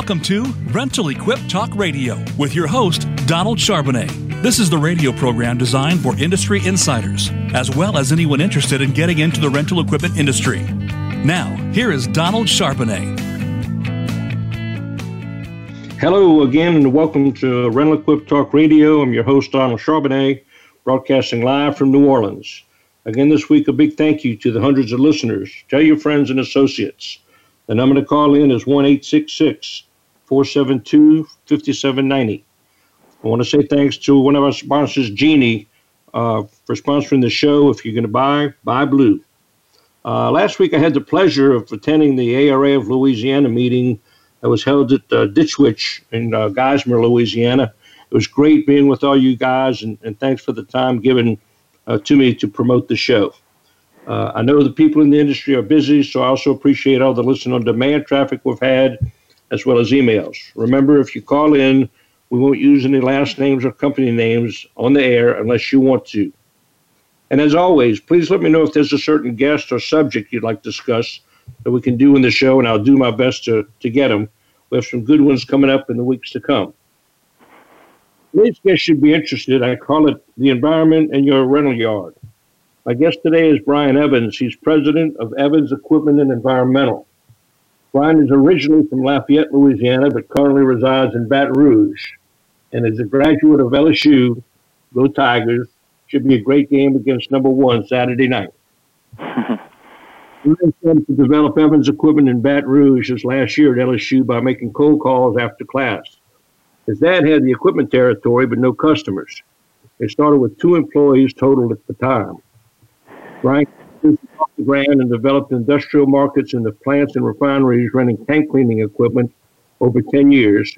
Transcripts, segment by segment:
Welcome to Rental Equip Talk Radio with your host, Donald Charbonnet. This is the radio program designed for industry insiders, as well as anyone interested in getting into the rental equipment industry. Now, here is Donald Charbonnet. Hello again, and welcome to Rental Equip Talk Radio. I'm your host, Donald Charbonnet, broadcasting live from New Orleans. Again, this week, a big thank you to the hundreds of listeners. Tell your friends and associates. The number to call in is 1 472 5790. I want to say thanks to one of our sponsors, Genie, uh, for sponsoring the show. If you're going to buy, buy blue. Uh, last week, I had the pleasure of attending the ARA of Louisiana meeting that was held at uh, Ditch Witch in uh, Geismar, Louisiana. It was great being with all you guys, and, and thanks for the time given uh, to me to promote the show. Uh, I know the people in the industry are busy, so I also appreciate all the listen on demand traffic we've had, as well as emails. Remember, if you call in, we won't use any last names or company names on the air unless you want to. And as always, please let me know if there's a certain guest or subject you'd like to discuss that we can do in the show, and I'll do my best to, to get them. We have some good ones coming up in the weeks to come. Today's guest should be interested. I call it the environment and your rental yard. My guest today is Brian Evans. He's president of Evans Equipment and Environmental. Brian is originally from Lafayette, Louisiana, but currently resides in Baton Rouge and is a graduate of LSU. Go Tigers. Should be a great game against number one Saturday night. We started to develop Evans equipment in Baton Rouge this last year at LSU by making cold calls after class. His dad had the equipment territory, but no customers. They started with two employees total at the time. Brian off the ground and developed industrial markets in the plants and refineries running tank cleaning equipment over 10 years.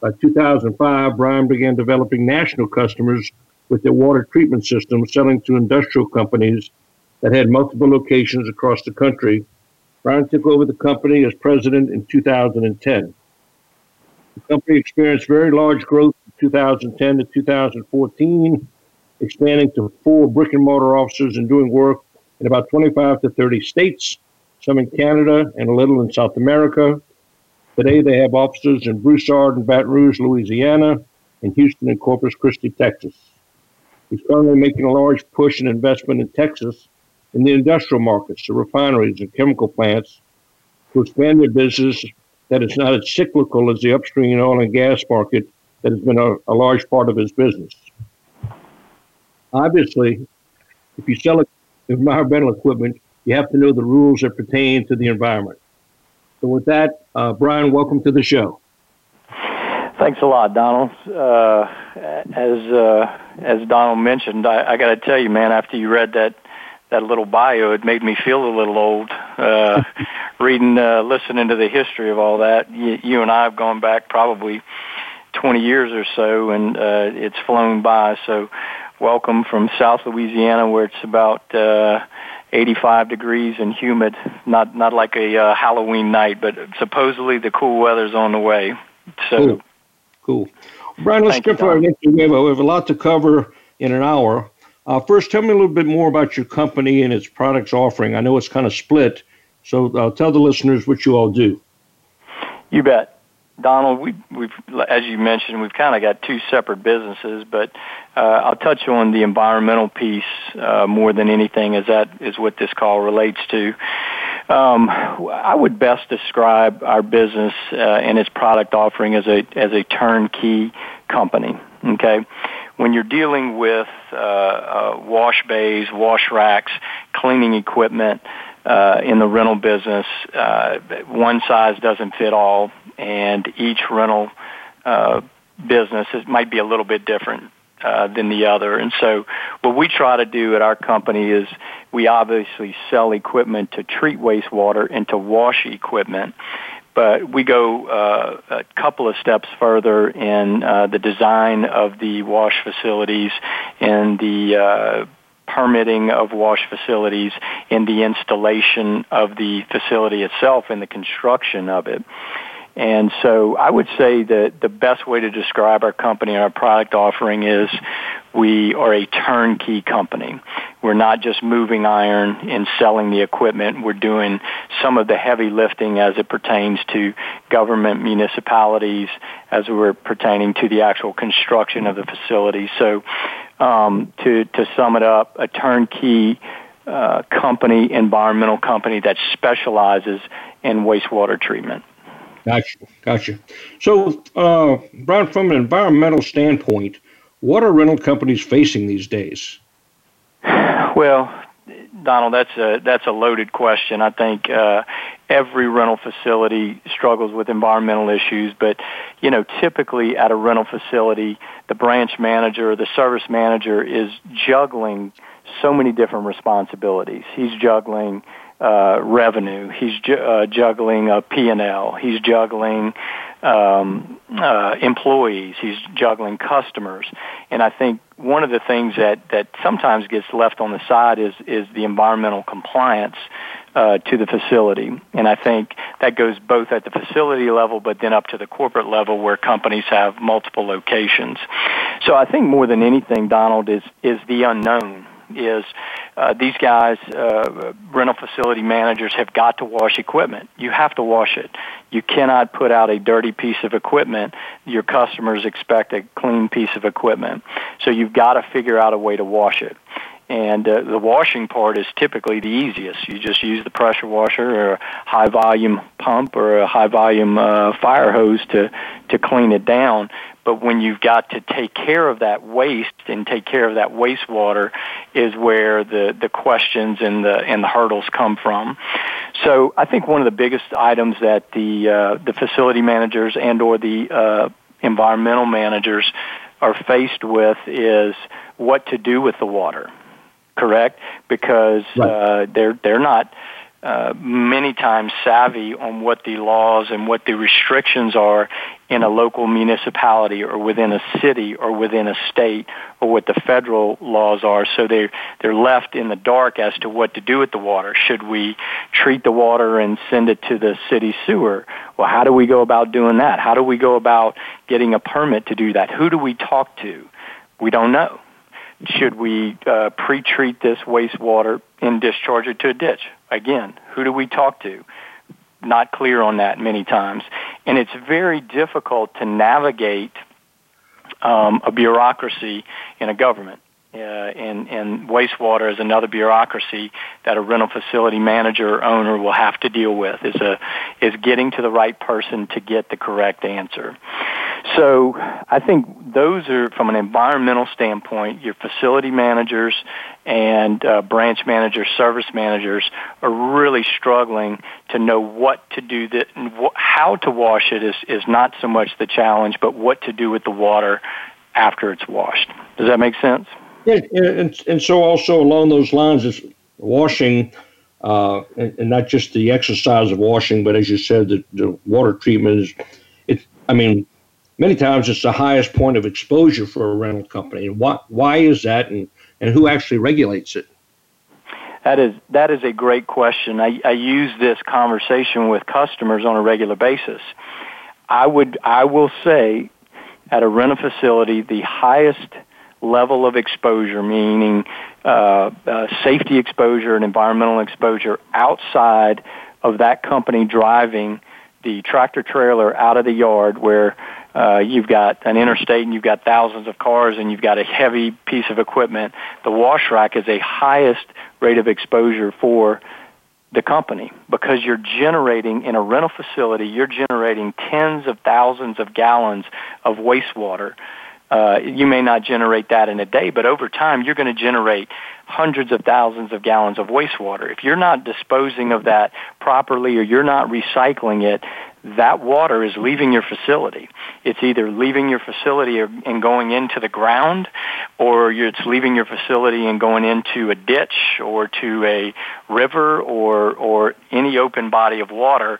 By 2005, Brian began developing national customers with their water treatment system, selling to industrial companies that had multiple locations across the country. Brian took over the company as president in 2010. The company experienced very large growth from 2010 to 2014 expanding to four brick and mortar offices and doing work in about 25 to 30 states, some in Canada and a little in South America. Today they have offices in Broussard and Baton Rouge, Louisiana, and Houston and Corpus Christi, Texas. He's currently making a large push and investment in Texas in the industrial markets, the refineries and chemical plants, to expand their business that is not as cyclical as the upstream oil and gas market that has been a, a large part of his business. Obviously, if you sell environmental equipment, you have to know the rules that pertain to the environment. So, with that, uh, Brian, welcome to the show. Thanks a lot, Donald. Uh, as uh, as Donald mentioned, I, I got to tell you, man, after you read that that little bio, it made me feel a little old. Uh, reading, uh, listening to the history of all that, you, you and I have gone back probably 20 years or so, and uh, it's flown by. So welcome from South Louisiana, where it's about uh, 85 degrees and humid. Not not like a uh, Halloween night, but supposedly the cool weather's on the way. So cool. cool. Brian, let's jump right into it. We have a lot to cover in an hour. Uh, first, tell me a little bit more about your company and its products offering. I know it's kind of split, so uh, tell the listeners what you all do. You bet. Donald, we, we've, as you mentioned, we've kind of got two separate businesses, but uh, I'll touch on the environmental piece uh, more than anything, as that is what this call relates to. Um, I would best describe our business uh, and its product offering as a as a turnkey company. Okay, when you're dealing with uh, uh, wash bays, wash racks, cleaning equipment uh, in the rental business, uh, one size doesn't fit all, and each rental uh, business is, might be a little bit different uh, than the other. And so, what we try to do at our company is we obviously sell equipment to treat wastewater and to wash equipment. But we go uh, a couple of steps further in uh, the design of the wash facilities and the uh, permitting of wash facilities and the installation of the facility itself and the construction of it. And so I would say that the best way to describe our company and our product offering is we are a turnkey company. We're not just moving iron and selling the equipment. We're doing some of the heavy lifting as it pertains to government municipalities, as we're pertaining to the actual construction of the facility. So, um, to to sum it up, a turnkey uh, company, environmental company that specializes in wastewater treatment. Gotcha, gotcha. So, uh, Brian, from an environmental standpoint, what are rental companies facing these days? Well, Donald, that's a that's a loaded question. I think uh, every rental facility struggles with environmental issues, but you know, typically at a rental facility, the branch manager or the service manager is juggling so many different responsibilities. He's juggling uh, revenue. He's ju- uh, juggling a P&L. He's juggling um, uh, employees. He's juggling customers. And I think one of the things that, that sometimes gets left on the side is, is the environmental compliance uh, to the facility. And I think that goes both at the facility level, but then up to the corporate level where companies have multiple locations. So I think more than anything, Donald, is, is the unknown is uh, these guys, uh, rental facility managers, have got to wash equipment. You have to wash it. You cannot put out a dirty piece of equipment. Your customers expect a clean piece of equipment. So you've got to figure out a way to wash it. And uh, the washing part is typically the easiest. You just use the pressure washer or a high volume pump or a high volume uh, fire hose to to clean it down. But when you've got to take care of that waste and take care of that wastewater is where the, the questions and the, and the hurdles come from. So I think one of the biggest items that the, uh, the facility managers and or the, uh, environmental managers are faced with is what to do with the water. Correct? Because, right. uh, they're, they're not, uh, many times savvy on what the laws and what the restrictions are in a local municipality or within a city or within a state or what the federal laws are. So they they're left in the dark as to what to do with the water. Should we treat the water and send it to the city sewer? Well, how do we go about doing that? How do we go about getting a permit to do that? Who do we talk to? We don't know. Should we uh, pre-treat this wastewater and discharge it to a ditch? Again, who do we talk to? Not clear on that many times. And it's very difficult to navigate um, a bureaucracy in a government. Uh, and, and wastewater is another bureaucracy that a rental facility manager or owner will have to deal with is a is getting to the right person to get the correct answer. So I think those are from an environmental standpoint, your facility managers and uh, branch managers, service managers are really struggling to know what to do that how to wash it is is not so much the challenge, but what to do with the water after it's washed. Does that make sense? Yeah, and, and so also along those lines is washing, uh, and, and, not just the exercise of washing, but as you said, the, the water treatment is, it. I mean, many times it's the highest point of exposure for a rental company. And why why is that, and and who actually regulates it? That is that is a great question. I, I use this conversation with customers on a regular basis. I would I will say at a rental facility the highest level of exposure, meaning uh, uh, safety exposure and environmental exposure outside of that company driving the tractor trailer out of the yard where uh, you've got an interstate and you've got thousands of cars and you've got a heavy piece of equipment. The wash rack is a highest rate of exposure for the company because you're generating in a rental facility, you're generating tens of thousands of gallons of wastewater uh, you may not generate that in a day, but over time you're going to generate hundreds of thousands of gallons of wastewater. If you're not disposing of that properly or you're not recycling it, that water is leaving your facility. It's either leaving your facility and going into the ground, or it's leaving your facility and going into a ditch or to a river or, or any open body of water,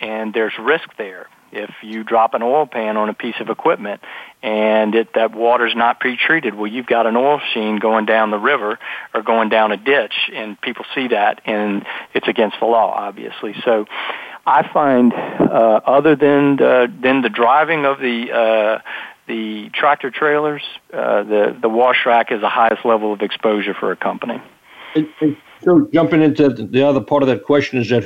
and there's risk there if you drop an oil pan on a piece of equipment and it, that water's not pre-treated, well, you've got an oil sheen going down the river or going down a ditch, and people see that, and it's against the law, obviously. So, I find, uh, other than the, than the driving of the uh, the tractor trailers, uh, the the wash rack is the highest level of exposure for a company. And, and so, jumping into the other part of that question is that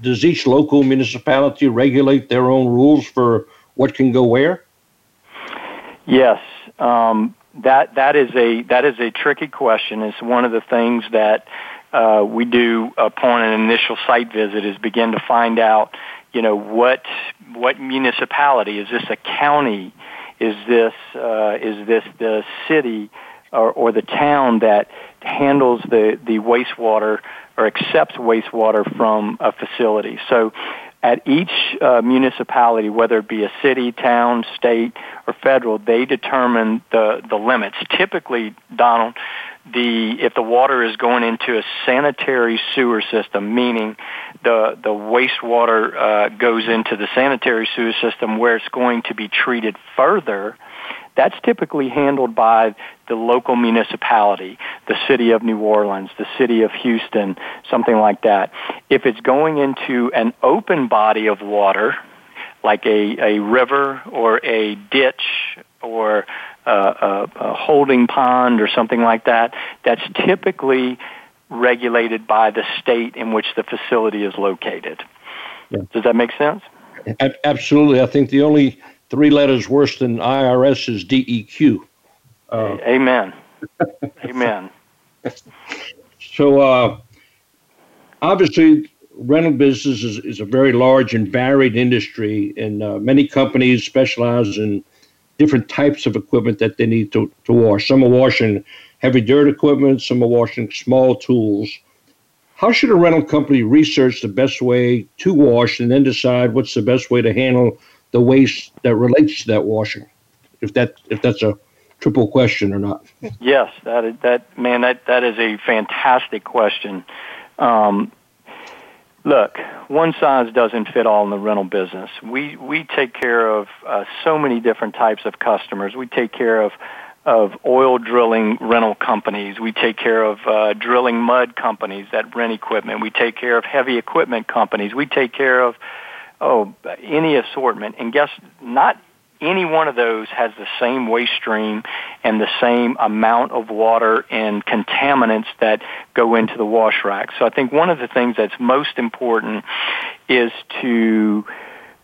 does each local municipality regulate their own rules for what can go where? Yes, um, that that is a that is a tricky question. It's one of the things that uh, we do upon an initial site visit is begin to find out, you know, what what municipality is this a county? Is this uh, is this the city or, or the town that handles the the wastewater or accepts wastewater from a facility? So at each uh, municipality, whether it be a city, town, state, or federal, they determine the, the limits. Typically, Donald, the if the water is going into a sanitary sewer system, meaning the the wastewater uh, goes into the sanitary sewer system where it's going to be treated further, that's typically handled by the local municipality, the city of New Orleans, the city of Houston, something like that. If it's going into an open body of water, like a, a river or a ditch or a, a, a holding pond or something like that, that's typically regulated by the state in which the facility is located. Yeah. Does that make sense? Absolutely. I think the only three letters worse than IRS is DEQ. Uh, Amen. Amen. So, uh, obviously, rental business is, is, a very large and varied industry, and uh, many companies specialize in different types of equipment that they need to, to wash. Some are washing heavy dirt equipment, some are washing small tools. How should a rental company research the best way to wash and then decide what's the best way to handle the waste that relates to that washing? If that if that's a triple question or not. Yes, that is, that man that that is a fantastic question. Um, look, one size doesn't fit all in the rental business. We we take care of uh, so many different types of customers. We take care of of oil drilling rental companies. We take care of uh, drilling mud companies that rent equipment. We take care of heavy equipment companies. We take care of oh any assortment. And guess not any one of those has the same waste stream and the same amount of water and contaminants that go into the wash rack. So I think one of the things that's most important is to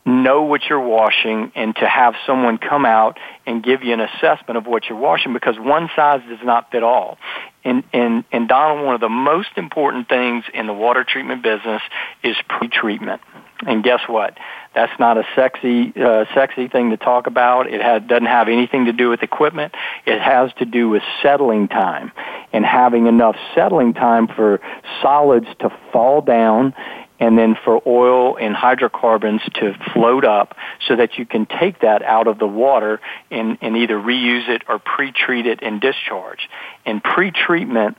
know what you're washing and to have someone come out and give you an assessment of what you're washing because one size does not fit all. And, and, and Donald, one of the most important things in the water treatment business is pre-treatment. And guess what? That's not a sexy, uh, sexy thing to talk about. It doesn't have anything to do with equipment. It has to do with settling time and having enough settling time for solids to fall down and then for oil and hydrocarbons to float up so that you can take that out of the water and, and either reuse it or pre-treat it and discharge. And pre-treatment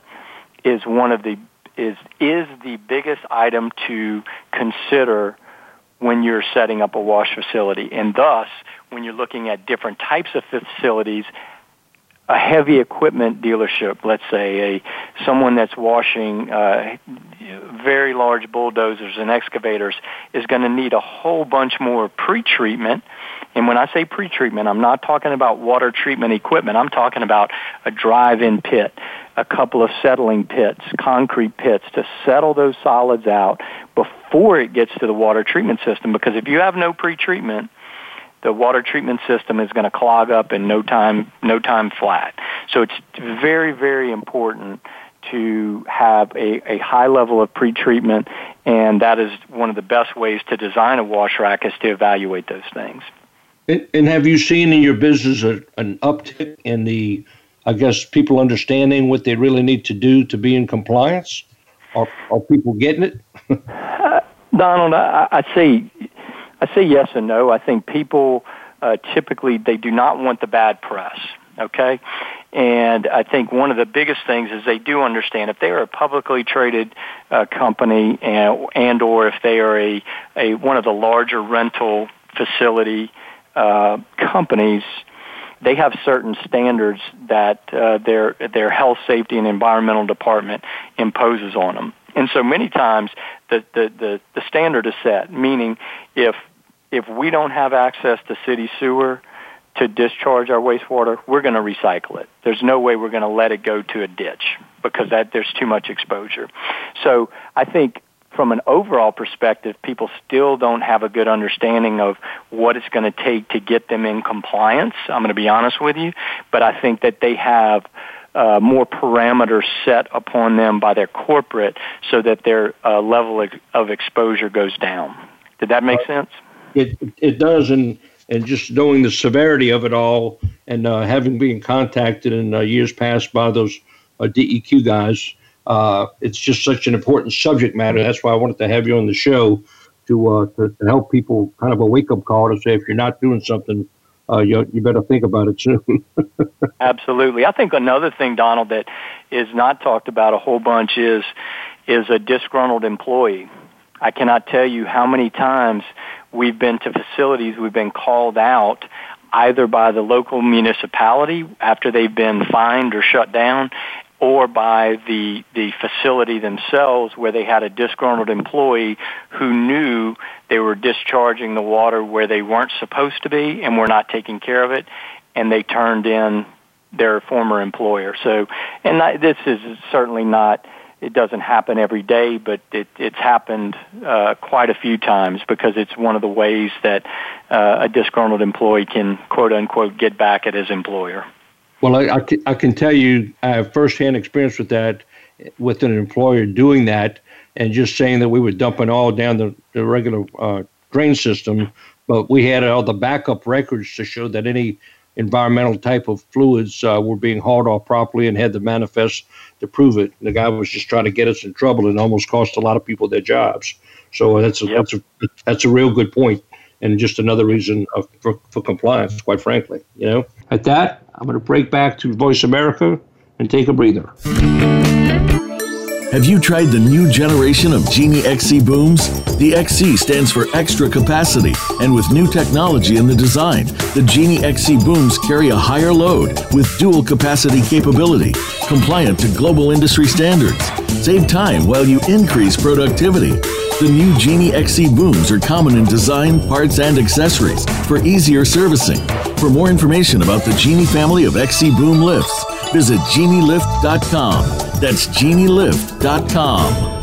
is one of the is is the biggest item to consider when you're setting up a wash facility. And thus, when you're looking at different types of facilities, a heavy equipment dealership, let's say a someone that's washing uh, very large bulldozers and excavators, is going to need a whole bunch more pre-treatment. And when I say pre-treatment, I'm not talking about water treatment equipment. I'm talking about a drive-in pit, a couple of settling pits, concrete pits to settle those solids out before it gets to the water treatment system. Because if you have no pre-treatment, the water treatment system is going to clog up in no time, no time flat. So it's very, very important to have a, a high level of pretreatment, and that is one of the best ways to design a wash rack is to evaluate those things. And, and have you seen in your business a, an uptick in the, I guess, people understanding what they really need to do to be in compliance? Are, are people getting it? uh, Donald, I, I say I say yes and no. I think people uh, typically they do not want the bad press. Okay, and I think one of the biggest things is they do understand if they are a publicly traded uh, company and, and or if they are a, a one of the larger rental facility uh, companies, they have certain standards that uh, their their health, safety, and environmental department imposes on them And so many times the, the, the, the standard is set, meaning if, if we don't have access to city sewer, to discharge our wastewater, we're going to recycle it. There's no way we're going to let it go to a ditch because that there's too much exposure. So I think from an overall perspective, people still don't have a good understanding of what it's going to take to get them in compliance. I'm going to be honest with you, but I think that they have uh, more parameters set upon them by their corporate so that their uh, level of exposure goes down. Did that make sense? It it does, and and just knowing the severity of it all, and uh, having been contacted in uh, years past by those uh, DEQ guys, uh, it's just such an important subject matter. That's why I wanted to have you on the show to uh, to, to, help people kind of a wake up call to say if you're not doing something, uh, you you better think about it soon. Absolutely, I think another thing, Donald, that is not talked about a whole bunch is is a disgruntled employee. I cannot tell you how many times we've been to facilities we've been called out either by the local municipality after they've been fined or shut down or by the the facility themselves where they had a disgruntled employee who knew they were discharging the water where they weren't supposed to be and were not taking care of it and they turned in their former employer. So and this is certainly not it doesn't happen every day, but it, it's happened uh, quite a few times because it's one of the ways that uh, a disgruntled employee can quote unquote get back at his employer. Well, I, I, can, I can tell you I have firsthand experience with that, with an employer doing that, and just saying that we were dumping all down the, the regular uh, drain system, but we had all the backup records to show that any environmental type of fluids uh, were being hauled off properly and had the manifest to prove it. The guy was just trying to get us in trouble and almost cost a lot of people their jobs. So that's a, that's a that's a real good point and just another reason of, for, for compliance, quite frankly. You know. At that, I'm going to break back to Voice America and take a breather. Have you tried the new generation of Genie XC booms? The XC stands for extra capacity, and with new technology in the design, the Genie XC booms carry a higher load with dual capacity capability, compliant to global industry standards. Save time while you increase productivity. The new Genie XC booms are common in design, parts, and accessories for easier servicing. For more information about the Genie family of XC boom lifts, visit genielift.com. That's genielift.com.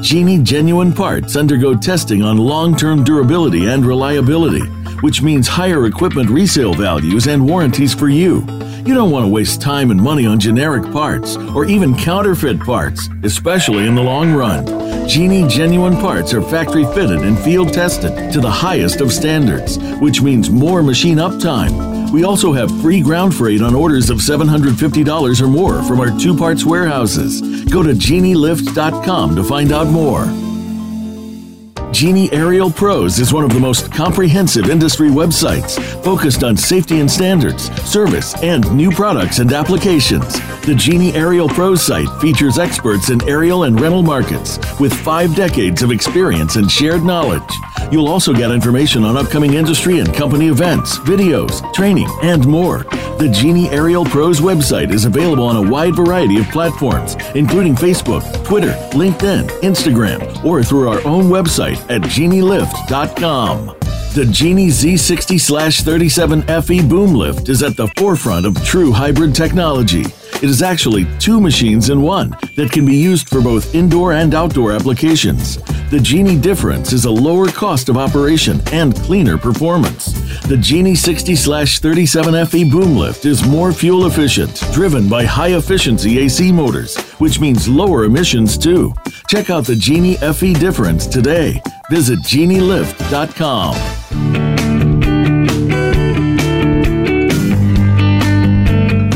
Genie genuine parts undergo testing on long term durability and reliability, which means higher equipment resale values and warranties for you. You don't want to waste time and money on generic parts or even counterfeit parts, especially in the long run. Genie genuine parts are factory fitted and field tested to the highest of standards, which means more machine uptime we also have free ground freight on orders of $750 or more from our two parts warehouses. Go to genielift.com to find out more. Genie Aerial Pros is one of the most comprehensive industry websites focused on safety and standards, service, and new products and applications. The Genie Aerial Pros site features experts in aerial and rental markets with five decades of experience and shared knowledge. You'll also get information on upcoming industry and company events, videos, training, and more. The Genie Aerial Pros website is available on a wide variety of platforms, including Facebook, Twitter, LinkedIn, Instagram, or through our own website at genielift.com. The Genie Z60 37 FE boom lift is at the forefront of true hybrid technology. It is actually two machines in one that can be used for both indoor and outdoor applications. The Genie difference is a lower cost of operation and cleaner performance. The Genie 60 37 FE boom lift is more fuel efficient, driven by high efficiency AC motors, which means lower emissions too. Check out the Genie FE difference today. Visit genielift.com.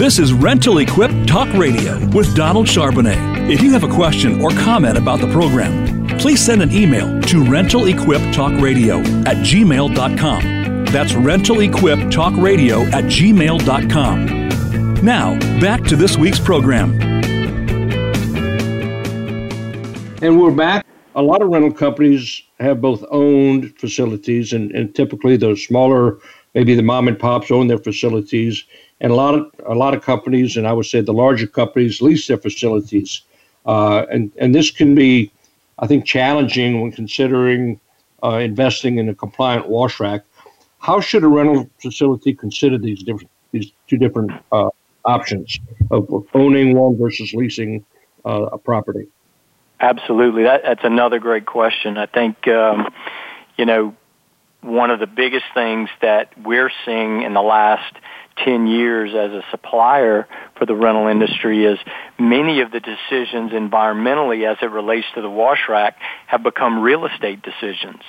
This is Rental Equip Talk Radio with Donald Charbonnet. If you have a question or comment about the program, please send an email to rentalequiptalkradio at gmail.com. That's rentalequiptalkradio at gmail.com. Now, back to this week's program. And we're back. A lot of rental companies have both owned facilities, and, and typically the smaller, maybe the mom and pops own their facilities and a lot of a lot of companies, and I would say the larger companies, lease their facilities. Uh, and, and this can be, I think, challenging when considering uh, investing in a compliant wash rack. How should a rental facility consider these different these two different uh, options of owning one versus leasing uh, a property? Absolutely, that, that's another great question. I think um, you know one of the biggest things that we're seeing in the last 10 years as a supplier for the rental industry is many of the decisions environmentally as it relates to the wash rack have become real estate decisions.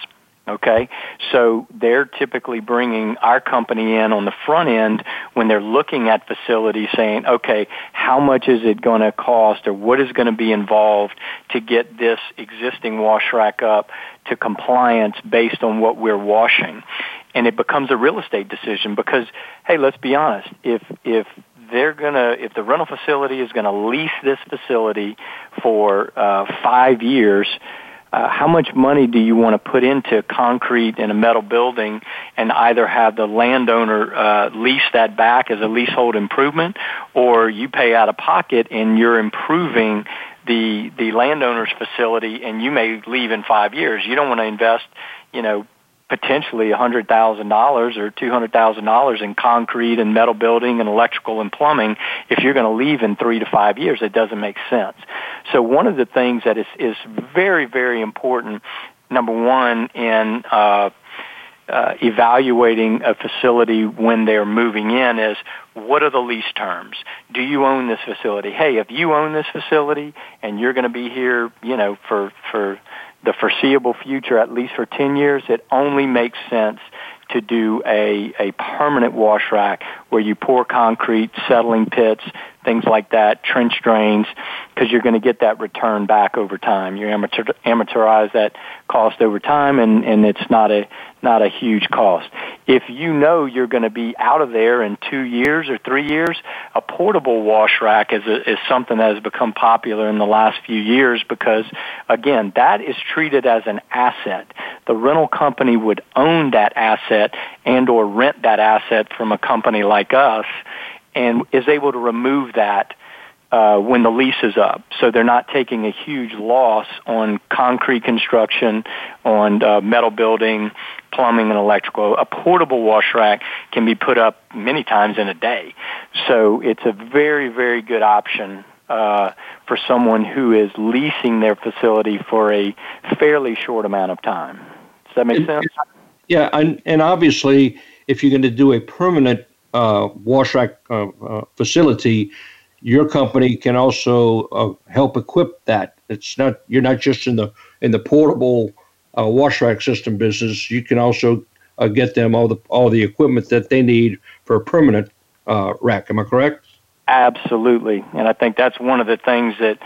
Okay, so they're typically bringing our company in on the front end when they're looking at facilities saying, okay, how much is it going to cost or what is going to be involved to get this existing wash rack up to compliance based on what we're washing? And it becomes a real estate decision because, hey, let's be honest, if, if they're gonna if the rental facility is gonna lease this facility for uh, five years uh, how much money do you want to put into concrete in a metal building and either have the landowner uh, lease that back as a leasehold improvement or you pay out of pocket and you're improving the the landowner's facility and you may leave in 5 years? You don't want to invest you know potentially $100,000 or $200,000 in concrete and metal building and electrical and plumbing if you're going to leave in 3 to 5 years it doesn't make sense. So one of the things that is is very very important number 1 in uh uh, evaluating a facility when they're moving in is what are the lease terms? Do you own this facility? Hey, if you own this facility and you're going to be here, you know, for for the foreseeable future, at least for 10 years, it only makes sense to do a, a permanent wash rack where you pour concrete, settling pits, things like that, trench drains, because you're going to get that return back over time. You amateur, amateurize that cost over time, and, and it's not a not a huge cost. If you know you're going to be out of there in two years or three years, a portable wash rack is a, is something that has become popular in the last few years because, again, that is treated as an asset. The rental company would own that asset and or rent that asset from a company like us and is able to remove that uh, when the lease is up. So they're not taking a huge loss on concrete construction, on uh, metal building, plumbing, and electrical. A portable wash rack can be put up many times in a day. So it's a very, very good option uh, for someone who is leasing their facility for a fairly short amount of time. Does that make sense? Yeah, and, and obviously, if you're going to do a permanent uh, wash rack uh, uh, facility, your company can also uh, help equip that. It's not you're not just in the in the portable uh, wash rack system business. You can also get them all the all the equipment that they need for a permanent rack. Am I correct? Absolutely, and I think that's one of the things that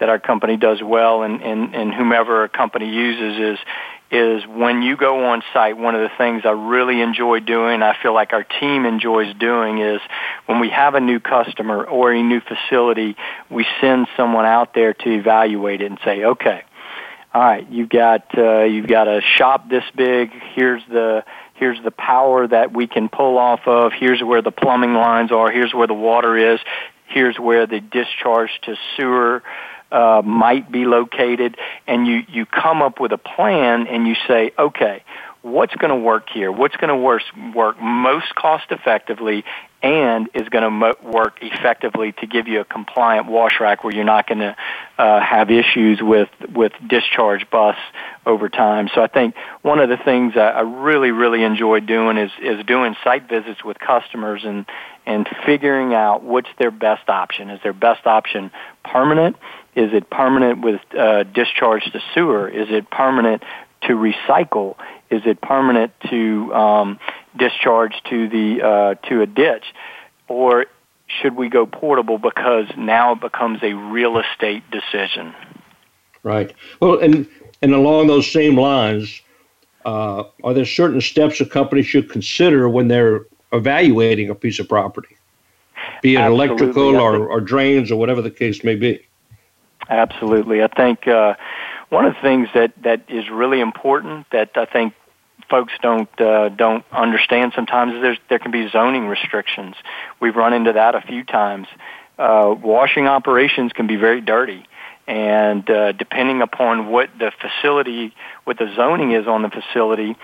that our company does well, and and, and whomever a company uses is is when you go on site, one of the things I really enjoy doing, I feel like our team enjoys doing is when we have a new customer or a new facility, we send someone out there to evaluate it and say, okay, all right, you've got, uh, you've got a shop this big, here's the, here's the power that we can pull off of, here's where the plumbing lines are, here's where the water is, here's where the discharge to sewer uh, might be located, and you, you come up with a plan and you say, okay, what's going to work here? What's going to work, work most cost effectively and is going to mo- work effectively to give you a compliant wash rack where you're not going to uh, have issues with, with discharge bus over time. So I think one of the things I, I really, really enjoy doing is, is doing site visits with customers and, and figuring out what's their best option. Is their best option permanent? Is it permanent with uh, discharge to sewer? Is it permanent to recycle? Is it permanent to um, discharge to the uh, to a ditch, or should we go portable because now it becomes a real estate decision? Right. Well, and and along those same lines, uh, are there certain steps a company should consider when they're evaluating a piece of property, be it Absolutely. electrical or, or drains or whatever the case may be? Absolutely. I think uh, one of the things that, that is really important that I think folks don't uh, don't understand sometimes is there's, there can be zoning restrictions. We've run into that a few times. Uh, washing operations can be very dirty, and uh, depending upon what the facility, what the zoning is on the facility,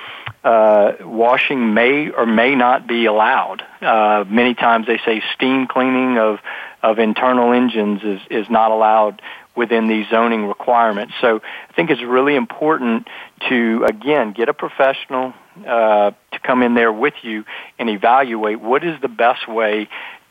uh, washing may or may not be allowed. Uh, many times they say steam cleaning of of internal engines is is not allowed within these zoning requirements. So I think it's really important to again get a professional uh, to come in there with you and evaluate what is the best way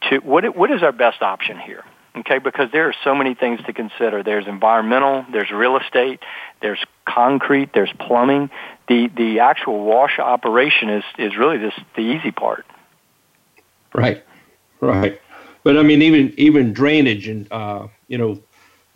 to what what is our best option here? Okay because there are so many things to consider. There's environmental there's real estate there's concrete there's plumbing. The the actual wash operation is is really this the easy part. Right. Right. But i mean even even drainage and uh you know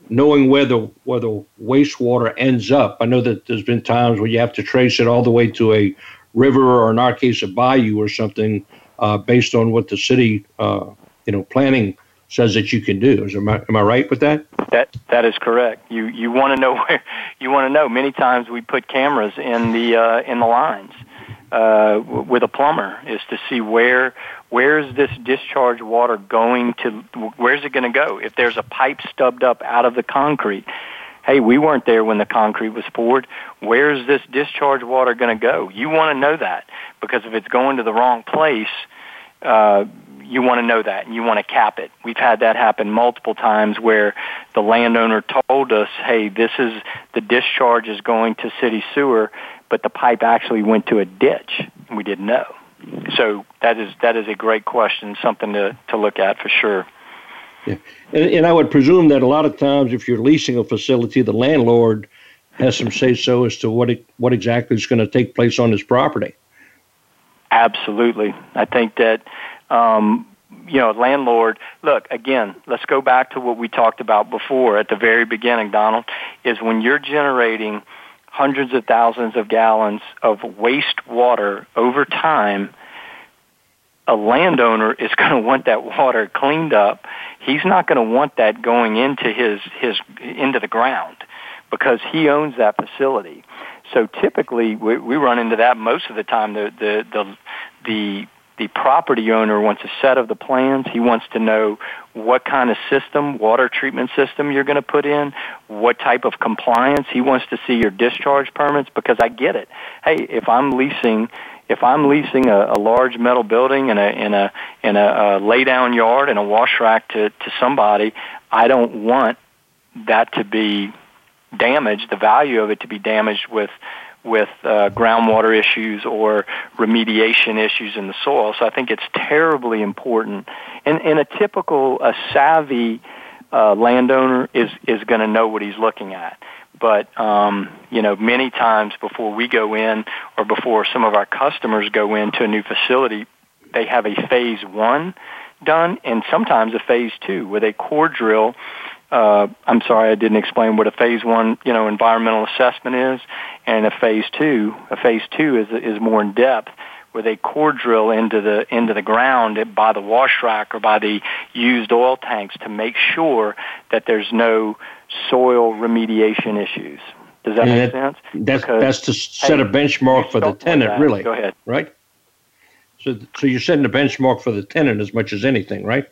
knowing where the where the wastewater ends up i know that there's been times where you have to trace it all the way to a river or in our case a bayou or something uh, based on what the city uh, you know planning says that you can do. Is am I, am I right with that? That that is correct. You you want to know where you want to know. Many times we put cameras in the uh, in the lines uh, with a plumber is to see where where is this discharge water going to where's it going to go if there's a pipe stubbed up out of the concrete hey we weren't there when the concrete was poured where's this discharge water going to go you want to know that because if it's going to the wrong place uh, you want to know that and you want to cap it. We've had that happen multiple times where the landowner told us, "Hey, this is the discharge is going to city sewer," but the pipe actually went to a ditch. We didn't know. So that is that is a great question, something to to look at for sure. Yeah, and, and I would presume that a lot of times, if you're leasing a facility, the landlord has some say so as to what it, what exactly is going to take place on his property. Absolutely, I think that um, you know, landlord, look, again, let's go back to what we talked about before at the very beginning, Donald, is when you're generating hundreds of thousands of gallons of wastewater over time, a landowner is going to want that water cleaned up. He's not going to want that going into his, his, into the ground because he owns that facility. So typically we, we run into that most of the time. The, the, the, the the property owner wants a set of the plans. He wants to know what kind of system, water treatment system you're going to put in, what type of compliance. He wants to see your discharge permits because I get it. Hey, if I'm leasing if I'm leasing a, a large metal building in a in a in a, a lay down yard and a wash rack to to somebody, I don't want that to be damaged, the value of it to be damaged with with uh, groundwater issues or remediation issues in the soil. So I think it's terribly important. And, and a typical, a savvy uh, landowner is is going to know what he's looking at. But um, you know, many times before we go in, or before some of our customers go into a new facility, they have a phase one done, and sometimes a phase two, where they core drill uh, I'm sorry, I didn't explain what a phase one, you know, environmental assessment is, and a phase two. A phase two is is more in depth, where they core drill into the into the ground by the wash rack or by the used oil tanks to make sure that there's no soil remediation issues. Does that make sense? That's because, that's to set hey, a benchmark for the tenant, really. Go ahead. Right. So, so you're setting a benchmark for the tenant as much as anything, right?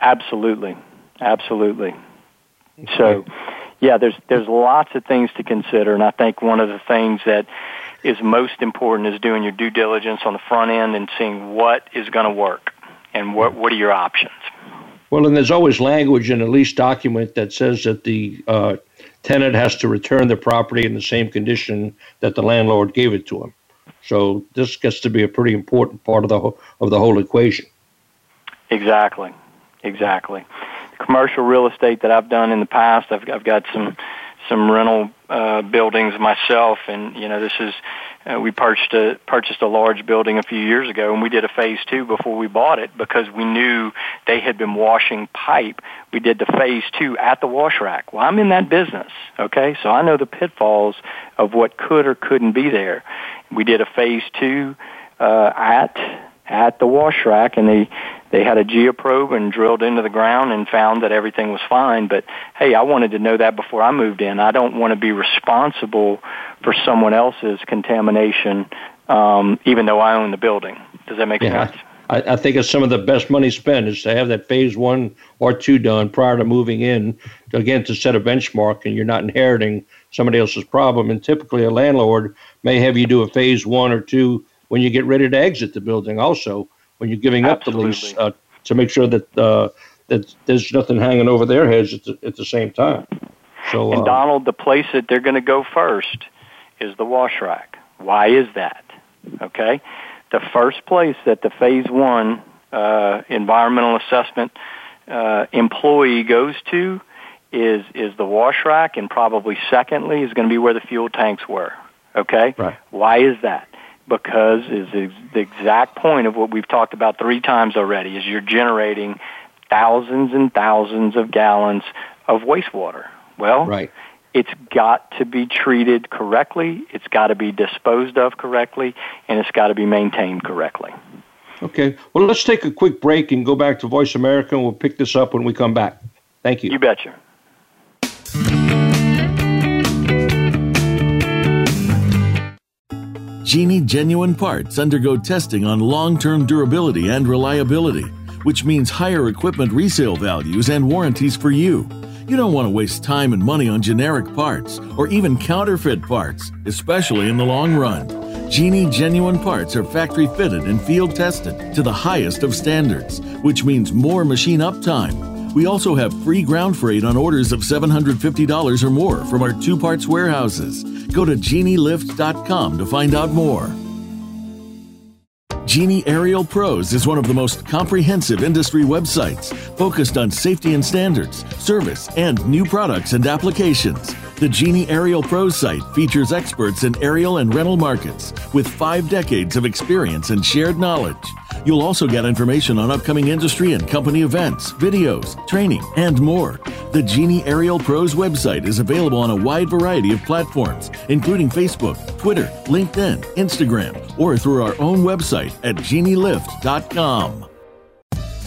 Absolutely. Absolutely. So, yeah, there's there's lots of things to consider, and I think one of the things that is most important is doing your due diligence on the front end and seeing what is going to work and what what are your options. Well, and there's always language in a lease document that says that the uh, tenant has to return the property in the same condition that the landlord gave it to him. So this gets to be a pretty important part of the of the whole equation. Exactly, exactly commercial real estate that I've done in the past. I've, I've got some some rental uh, buildings myself, and you know this is uh, we purchased a purchased a large building a few years ago, and we did a phase two before we bought it because we knew they had been washing pipe. We did the phase two at the wash rack. Well, I'm in that business, okay, so I know the pitfalls of what could or couldn't be there. We did a phase two uh, at at the wash rack and they they had a geoprobe and drilled into the ground and found that everything was fine but hey I wanted to know that before I moved in I don't want to be responsible for someone else's contamination um even though I own the building does that make yeah. sense I, I, think it's some of the best money spent is to have that phase one or two done prior to moving in, to, again, to set a benchmark and you're not inheriting somebody else's problem. And typically, a landlord may have you do a phase one or two when you get ready to exit the building, also, when you're giving Absolutely. up the lease uh, to make sure that, uh, that there's nothing hanging over their heads at the, at the same time. So, and uh, Donald, the place that they're going to go first is the wash rack. Why is that? Okay, the first place that the phase one uh, environmental assessment uh, employee goes to is is the wash rack, and probably secondly is going to be where the fuel tanks were. Okay, right. why is that? Because is the exact point of what we've talked about three times already is you're generating thousands and thousands of gallons of wastewater. Well, right. it's got to be treated correctly, it's got to be disposed of correctly, and it's got to be maintained correctly. Okay. Well, let's take a quick break and go back to Voice America, and we'll pick this up when we come back. Thank you. You betcha. Genie genuine parts undergo testing on long term durability and reliability, which means higher equipment resale values and warranties for you. You don't want to waste time and money on generic parts or even counterfeit parts, especially in the long run. Genie genuine parts are factory fitted and field tested to the highest of standards, which means more machine uptime. We also have free ground freight on orders of $750 or more from our two parts warehouses. Go to genielift.com to find out more. Genie Aerial Pros is one of the most comprehensive industry websites focused on safety and standards, service, and new products and applications. The Genie Aerial Pros site features experts in aerial and rental markets with five decades of experience and shared knowledge. You'll also get information on upcoming industry and company events, videos, training, and more. The Genie Aerial Pros website is available on a wide variety of platforms, including Facebook, Twitter, LinkedIn, Instagram, or through our own website at genielift.com.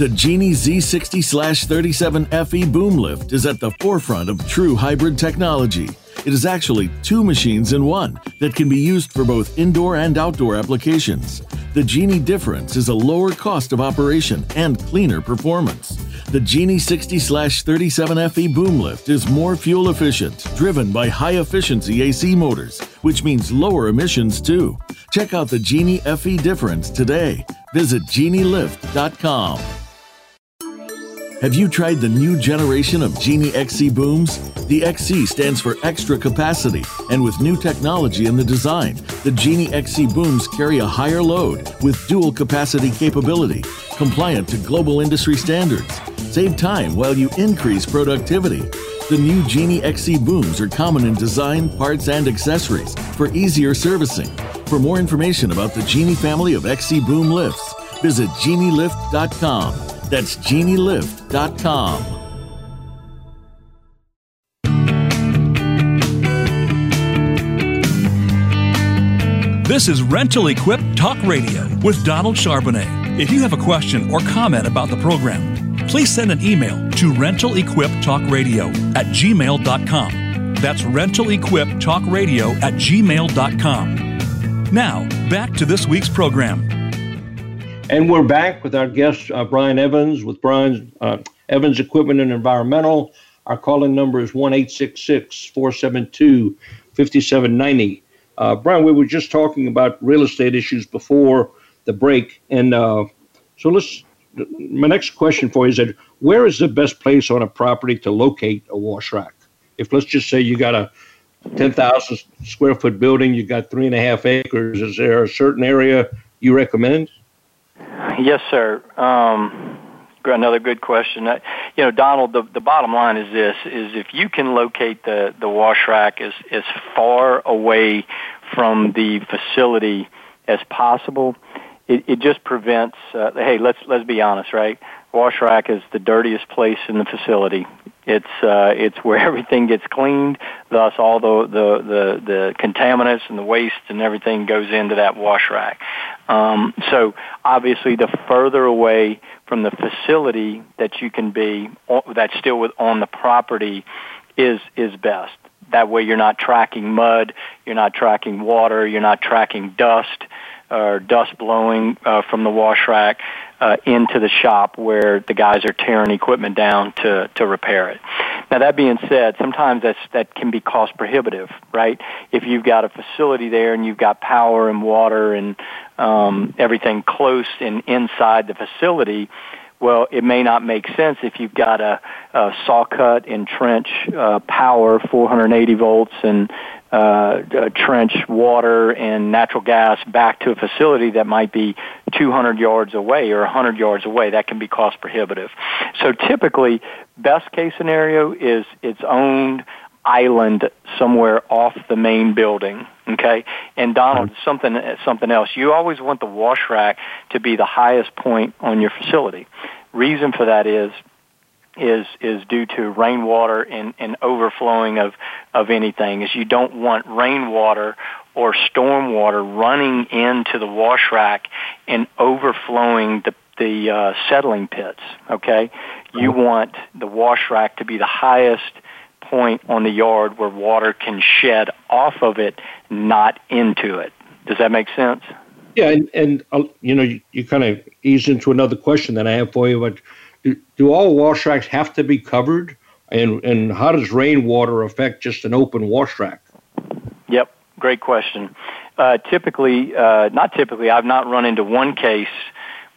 The Genie Z60 37 FE boom lift is at the forefront of true hybrid technology. It is actually two machines in one that can be used for both indoor and outdoor applications. The Genie difference is a lower cost of operation and cleaner performance. The Genie 60 37 FE boom lift is more fuel efficient, driven by high efficiency AC motors, which means lower emissions too. Check out the Genie FE difference today. Visit genielift.com. Have you tried the new generation of Genie XC booms? The XC stands for extra capacity, and with new technology in the design, the Genie XC booms carry a higher load with dual capacity capability, compliant to global industry standards. Save time while you increase productivity. The new Genie XC booms are common in design, parts, and accessories for easier servicing. For more information about the Genie family of XC boom lifts, visit genielift.com. That's genielift.com. This is Rental Equip Talk Radio with Donald Charbonnet. If you have a question or comment about the program, please send an email to rentalequiptalkradio at gmail.com. That's rentalequiptalkradio at gmail.com. Now, back to this week's program. And we're back with our guest, uh, Brian Evans, with Brian uh, Evans Equipment and Environmental. Our calling number is 1 472 5790. Uh, Brian, we were just talking about real estate issues before the break. And uh, so let's, my next question for you is that where is the best place on a property to locate a wash rack? If let's just say you got a 10,000 square foot building, you got three and a half acres, is there a certain area you recommend? Yes, sir. Um, another good question. Uh, you know, Donald, the, the bottom line is this: is if you can locate the the wash rack as as far away from the facility as possible, it, it just prevents. Uh, hey, let's let's be honest, right? Wash rack is the dirtiest place in the facility. It's uh, it's where everything gets cleaned. Thus, all the, the the the contaminants and the waste and everything goes into that wash rack. Um, so, obviously, the further away from the facility that you can be, that's still with, on the property, is is best. That way, you're not tracking mud, you're not tracking water, you're not tracking dust. Or dust blowing uh, from the wash rack uh, into the shop where the guys are tearing equipment down to to repair it. Now that being said, sometimes that's that can be cost prohibitive, right? If you've got a facility there and you've got power and water and um, everything close and inside the facility, well, it may not make sense if you've got a, a saw cut and trench uh, power, 480 volts, and uh, trench water and natural gas back to a facility that might be 200 yards away or 100 yards away. That can be cost prohibitive. So typically, best case scenario is its owned island somewhere off the main building. Okay, and Donald, something something else. You always want the wash rack to be the highest point on your facility. Reason for that is is is due to rainwater and, and overflowing of of anything. Is you don't want rainwater or storm water running into the wash rack and overflowing the the uh, settling pits. Okay, you want the wash rack to be the highest point on the yard where water can shed off of it, not into it. Does that make sense? Yeah, and, and uh, you know, you, you kind of ease into another question that I have for you. But do, do all wash racks have to be covered? And, and how does rainwater affect just an open wash rack? Yep, great question. Uh, typically, uh, not typically, I've not run into one case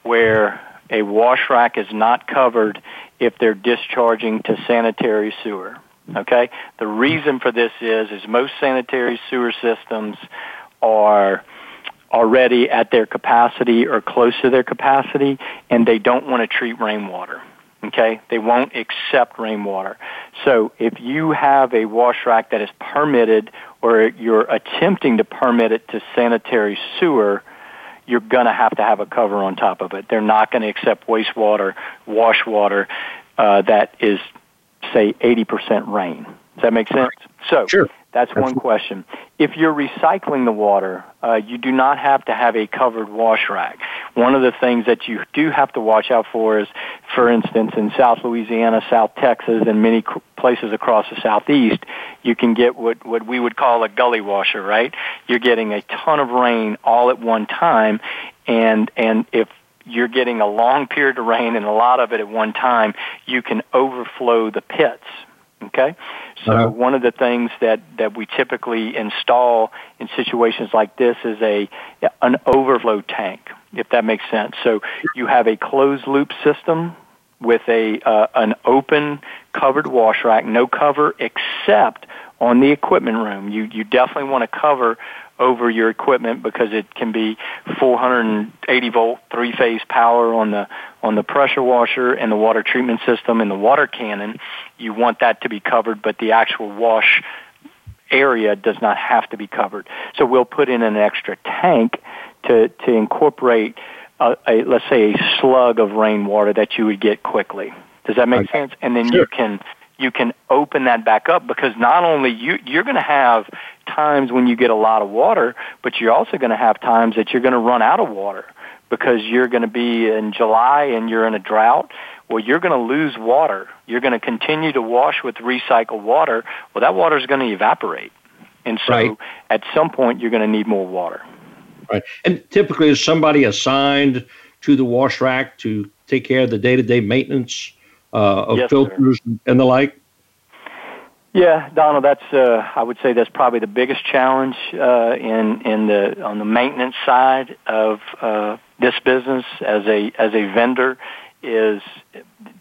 where a wash rack is not covered if they're discharging to sanitary sewer. Okay? The reason for this is is most sanitary sewer systems are already at their capacity or close to their capacity and they don't want to treat rainwater. Okay? They won't accept rainwater. So if you have a wash rack that is permitted or you're attempting to permit it to sanitary sewer, you're going to have to have a cover on top of it. They're not going to accept wastewater, wash water uh, that is say 80% rain. Does that make sense? So sure. That's one question. If you're recycling the water, uh, you do not have to have a covered wash rack. One of the things that you do have to watch out for is, for instance, in South Louisiana, South Texas, and many places across the Southeast, you can get what, what we would call a gully washer, right? You're getting a ton of rain all at one time, and, and if you're getting a long period of rain and a lot of it at one time, you can overflow the pits. Okay? So uh-huh. one of the things that, that we typically install in situations like this is a an overflow tank, if that makes sense. So you have a closed loop system with a uh, an open covered wash rack, no cover except on the equipment room. You you definitely want to cover over your equipment because it can be 480 volt three phase power on the on the pressure washer and the water treatment system and the water cannon you want that to be covered but the actual wash area does not have to be covered so we'll put in an extra tank to to incorporate a, a let's say a slug of rainwater that you would get quickly does that make okay. sense and then sure. you can you can open that back up because not only you you're going to have times when you get a lot of water, but you're also going to have times that you're going to run out of water because you're going to be in July and you're in a drought. Well, you're going to lose water. You're going to continue to wash with recycled water. Well, that water is going to evaporate. And so right. at some point, you're going to need more water. Right. And typically, is somebody assigned to the wash rack to take care of the day to day maintenance of yes, filters sir. and the like? Yeah, Donald, that's uh, I would say that's probably the biggest challenge uh, in in the on the maintenance side of uh, this business as a as a vendor is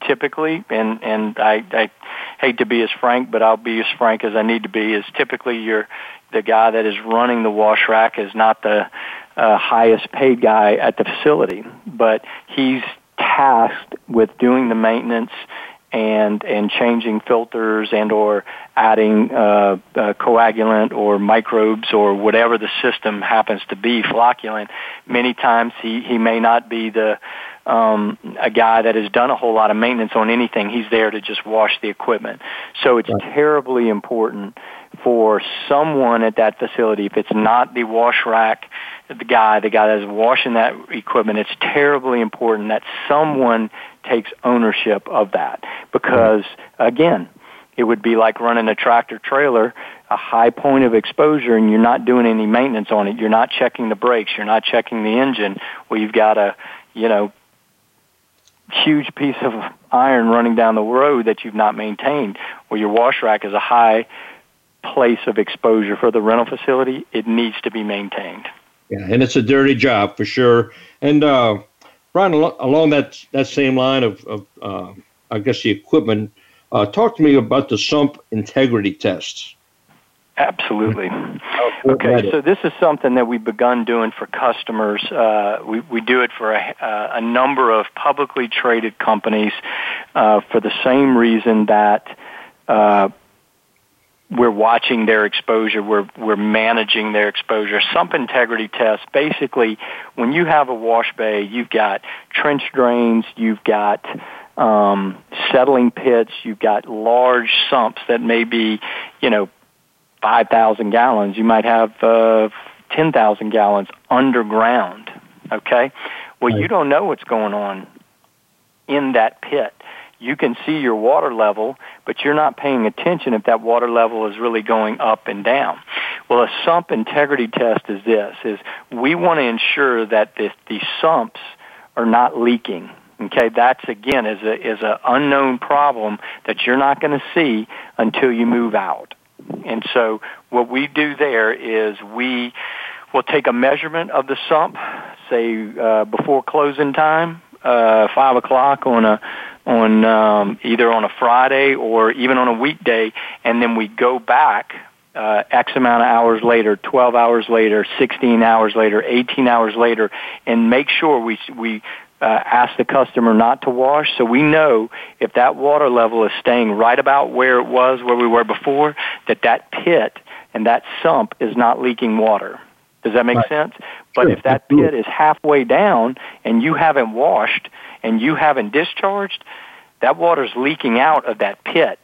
typically and and I, I hate to be as frank, but I'll be as frank as I need to be. Is typically you're the guy that is running the wash rack is not the uh, highest paid guy at the facility, but he's tasked with doing the maintenance and and changing filters and or adding uh, uh, coagulant or microbes or whatever the system happens to be flocculant many times he he may not be the um, a guy that has done a whole lot of maintenance on anything he's there to just wash the equipment so it's right. terribly important for someone at that facility if it's not the wash rack the guy the guy that's washing that equipment it's terribly important that someone takes ownership of that because again it would be like running a tractor trailer, a high point of exposure, and you're not doing any maintenance on it. You're not checking the brakes. You're not checking the engine. Well, you've got a, you know, huge piece of iron running down the road that you've not maintained. Well, your wash rack is a high place of exposure for the rental facility. It needs to be maintained. Yeah, and it's a dirty job for sure. And uh, Brian, along that that same line of, of uh, I guess the equipment uh, talk to me about the sump integrity tests. Absolutely. Okay, so this is something that we've begun doing for customers. Uh, we, we do it for a, uh, a number of publicly traded companies uh, for the same reason that uh, we're watching their exposure, we're, we're managing their exposure. Sump integrity tests, basically, when you have a wash bay, you've got trench drains, you've got um, settling pits. You've got large sumps that may be, you know, 5,000 gallons. You might have uh, 10,000 gallons underground. Okay? Well, right. you don't know what's going on in that pit. You can see your water level, but you're not paying attention if that water level is really going up and down. Well, a sump integrity test is this, is we want to ensure that the, the sumps are not leaking. Okay, that's again is a is a unknown problem that you're not going to see until you move out. And so what we do there is we will take a measurement of the sump, say uh, before closing time, uh, five o'clock on a on um, either on a Friday or even on a weekday, and then we go back uh, X amount of hours later, 12 hours later, 16 hours later, 18 hours later, and make sure we we uh, ask the customer not to wash. So we know if that water level is staying right about where it was, where we were before, that that pit and that sump is not leaking water. Does that make right. sense? But sure. if that pit is halfway down and you haven't washed and you haven't discharged, that water's leaking out of that pit.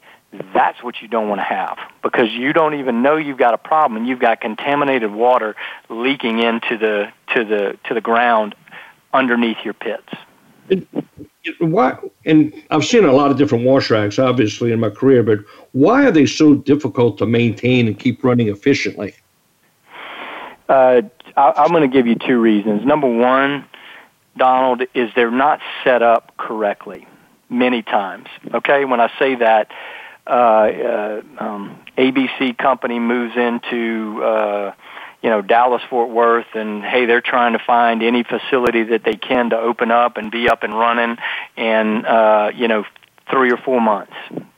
That's what you don't want to have because you don't even know you've got a problem and you've got contaminated water leaking into the to the to the ground underneath your pits. And, why? And I've seen a lot of different wash racks, obviously, in my career. But why are they so difficult to maintain and keep running efficiently? Uh, I, am going to give you two reasons. Number one, Donald, is they're not set up correctly many times. Okay, when I say that, uh, uh, um, ABC company moves into uh, you know Dallas Fort Worth and hey they're trying to find any facility that they can to open up and be up and running and uh you know 3 or 4 months.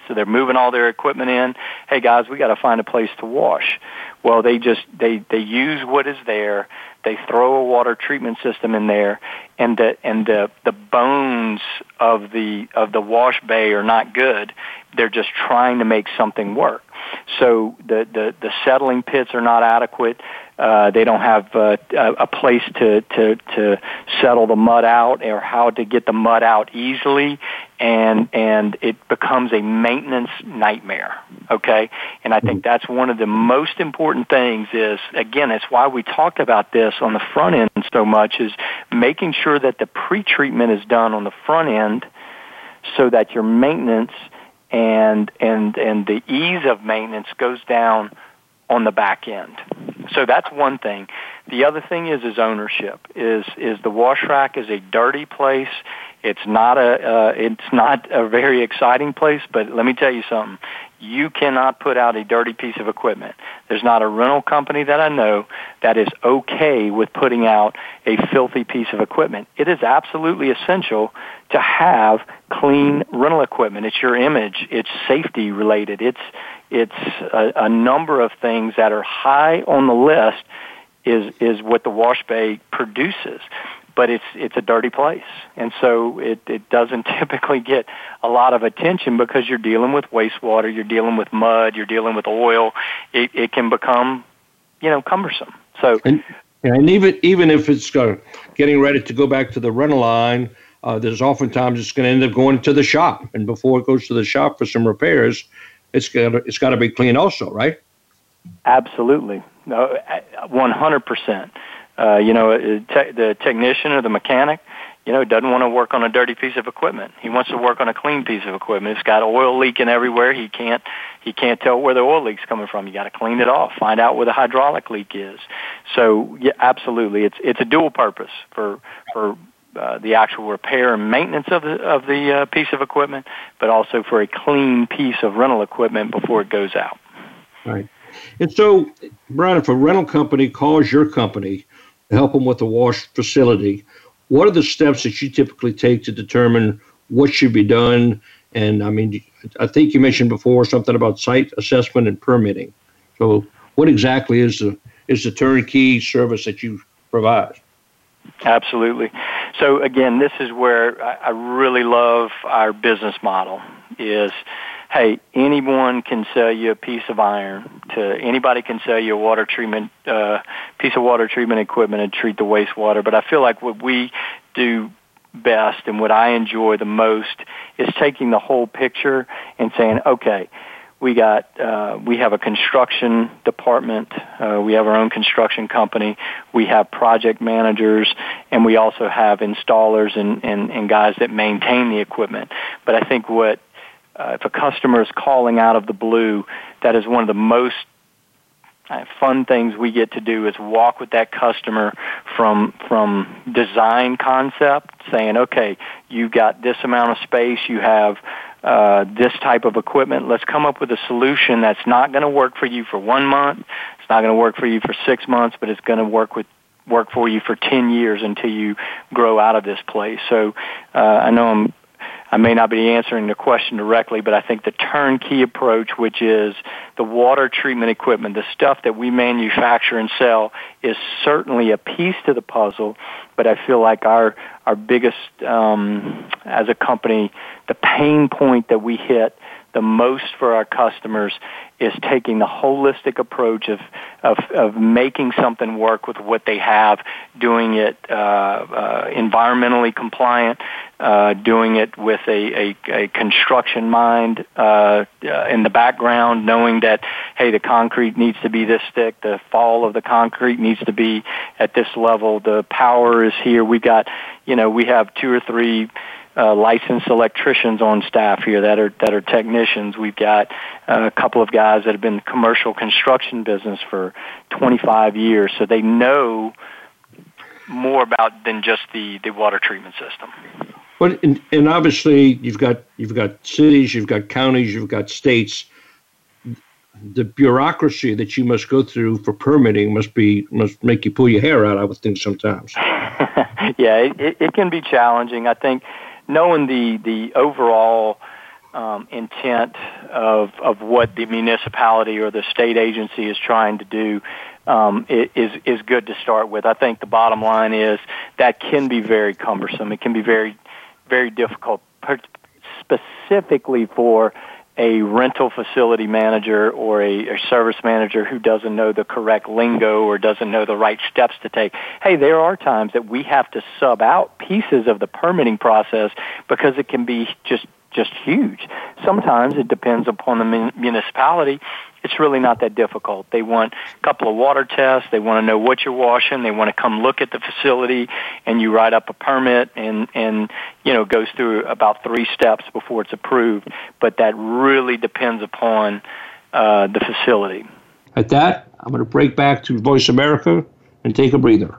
So they're moving all their equipment in. Hey guys we got to find a place to wash. Well they just they they use what is there they throw a water treatment system in there and the and the the bones of the of the wash bay are not good they're just trying to make something work so the, the, the settling pits are not adequate. Uh, they don't have uh, a place to, to, to settle the mud out or how to get the mud out easily, and and it becomes a maintenance nightmare. Okay, and I think mm-hmm. that's one of the most important things. Is again, it's why we talked about this on the front end so much. Is making sure that the pre-treatment is done on the front end, so that your maintenance and and and the ease of maintenance goes down on the back end. So that's one thing. The other thing is is ownership. Is is the wash rack is a dirty place. It's not a uh, it's not a very exciting place, but let me tell you something. You cannot put out a dirty piece of equipment. There's not a rental company that I know that is okay with putting out a filthy piece of equipment. It is absolutely essential to have clean rental equipment. It's your image. It's safety related. It's it's a, a number of things that are high on the list is is what the wash bay produces but it's it's a dirty place, and so it it doesn't typically get a lot of attention because you're dealing with wastewater, you're dealing with mud, you're dealing with oil. It it can become, you know, cumbersome. So. And, and even even if it's uh, getting ready to go back to the rental line, uh, there's oftentimes it's going to end up going to the shop, and before it goes to the shop for some repairs, it's got it's got to be clean also, right? Absolutely, no, one hundred percent. Uh, you know, te- the technician or the mechanic, you know, doesn't want to work on a dirty piece of equipment. He wants to work on a clean piece of equipment. It's got oil leaking everywhere. He can't he can't tell where the oil leak's coming from. You got to clean it off, find out where the hydraulic leak is. So, yeah, absolutely, it's it's a dual purpose for for uh, the actual repair and maintenance of the of the uh, piece of equipment, but also for a clean piece of rental equipment before it goes out. Right. And so, Brian, if a rental company calls your company to help them with the wash facility, what are the steps that you typically take to determine what should be done? And I mean, I think you mentioned before something about site assessment and permitting. So, what exactly is the is the turnkey service that you provide? Absolutely. So again, this is where I really love our business model. Is hey, anyone can sell you a piece of iron. To anybody can sell you a water treatment uh, piece of water treatment equipment and treat the wastewater. But I feel like what we do best and what I enjoy the most is taking the whole picture and saying, okay, we got uh, we have a construction department. Uh, we have our own construction company. We have project managers, and we also have installers and, and, and guys that maintain the equipment. But I think what uh, if a customer is calling out of the blue, that is one of the most uh, fun things we get to do is walk with that customer from from design concept, saying, okay, you've got this amount of space, you have uh, this type of equipment. Let's come up with a solution that's not going to work for you for one month. It's not going to work for you for six months, but it's going to work with work for you for 10 years until you grow out of this place. So uh, I know I'm I may not be answering the question directly, but I think the turnkey approach, which is the water treatment equipment, the stuff that we manufacture and sell, is certainly a piece to the puzzle. But I feel like our our biggest, um, as a company, the pain point that we hit the most for our customers is taking the holistic approach of, of, of making something work with what they have, doing it uh, uh, environmentally compliant, uh, doing it with a, a, a construction mind uh, uh, in the background, knowing that, hey, the concrete needs to be this thick, the fall of the concrete needs to be at this level, the power is here. We've got, you know, we have two or three uh, licensed electricians on staff here that are that are technicians. We've got uh, a couple of guys that have been in the commercial construction business for 25 years, so they know more about than just the the water treatment system. Well, and, and obviously you've got you've got cities, you've got counties, you've got states. The bureaucracy that you must go through for permitting must be must make you pull your hair out. I would think sometimes. yeah, it, it can be challenging. I think knowing the the overall um, intent of of what the municipality or the state agency is trying to do um, is is good to start with. I think the bottom line is that can be very cumbersome. It can be very very difficult, specifically for a rental facility manager or a, a, service manager who doesn't know the correct lingo or doesn't know the right steps to take. Hey, there are times that we have to sub out pieces of the permitting process because it can be just just huge. Sometimes it depends upon the municipality it's really not that difficult. They want a couple of water tests. They want to know what you're washing. They want to come look at the facility, and you write up a permit, and and you know goes through about three steps before it's approved. But that really depends upon uh, the facility. At that, I'm going to break back to Voice America and take a breather.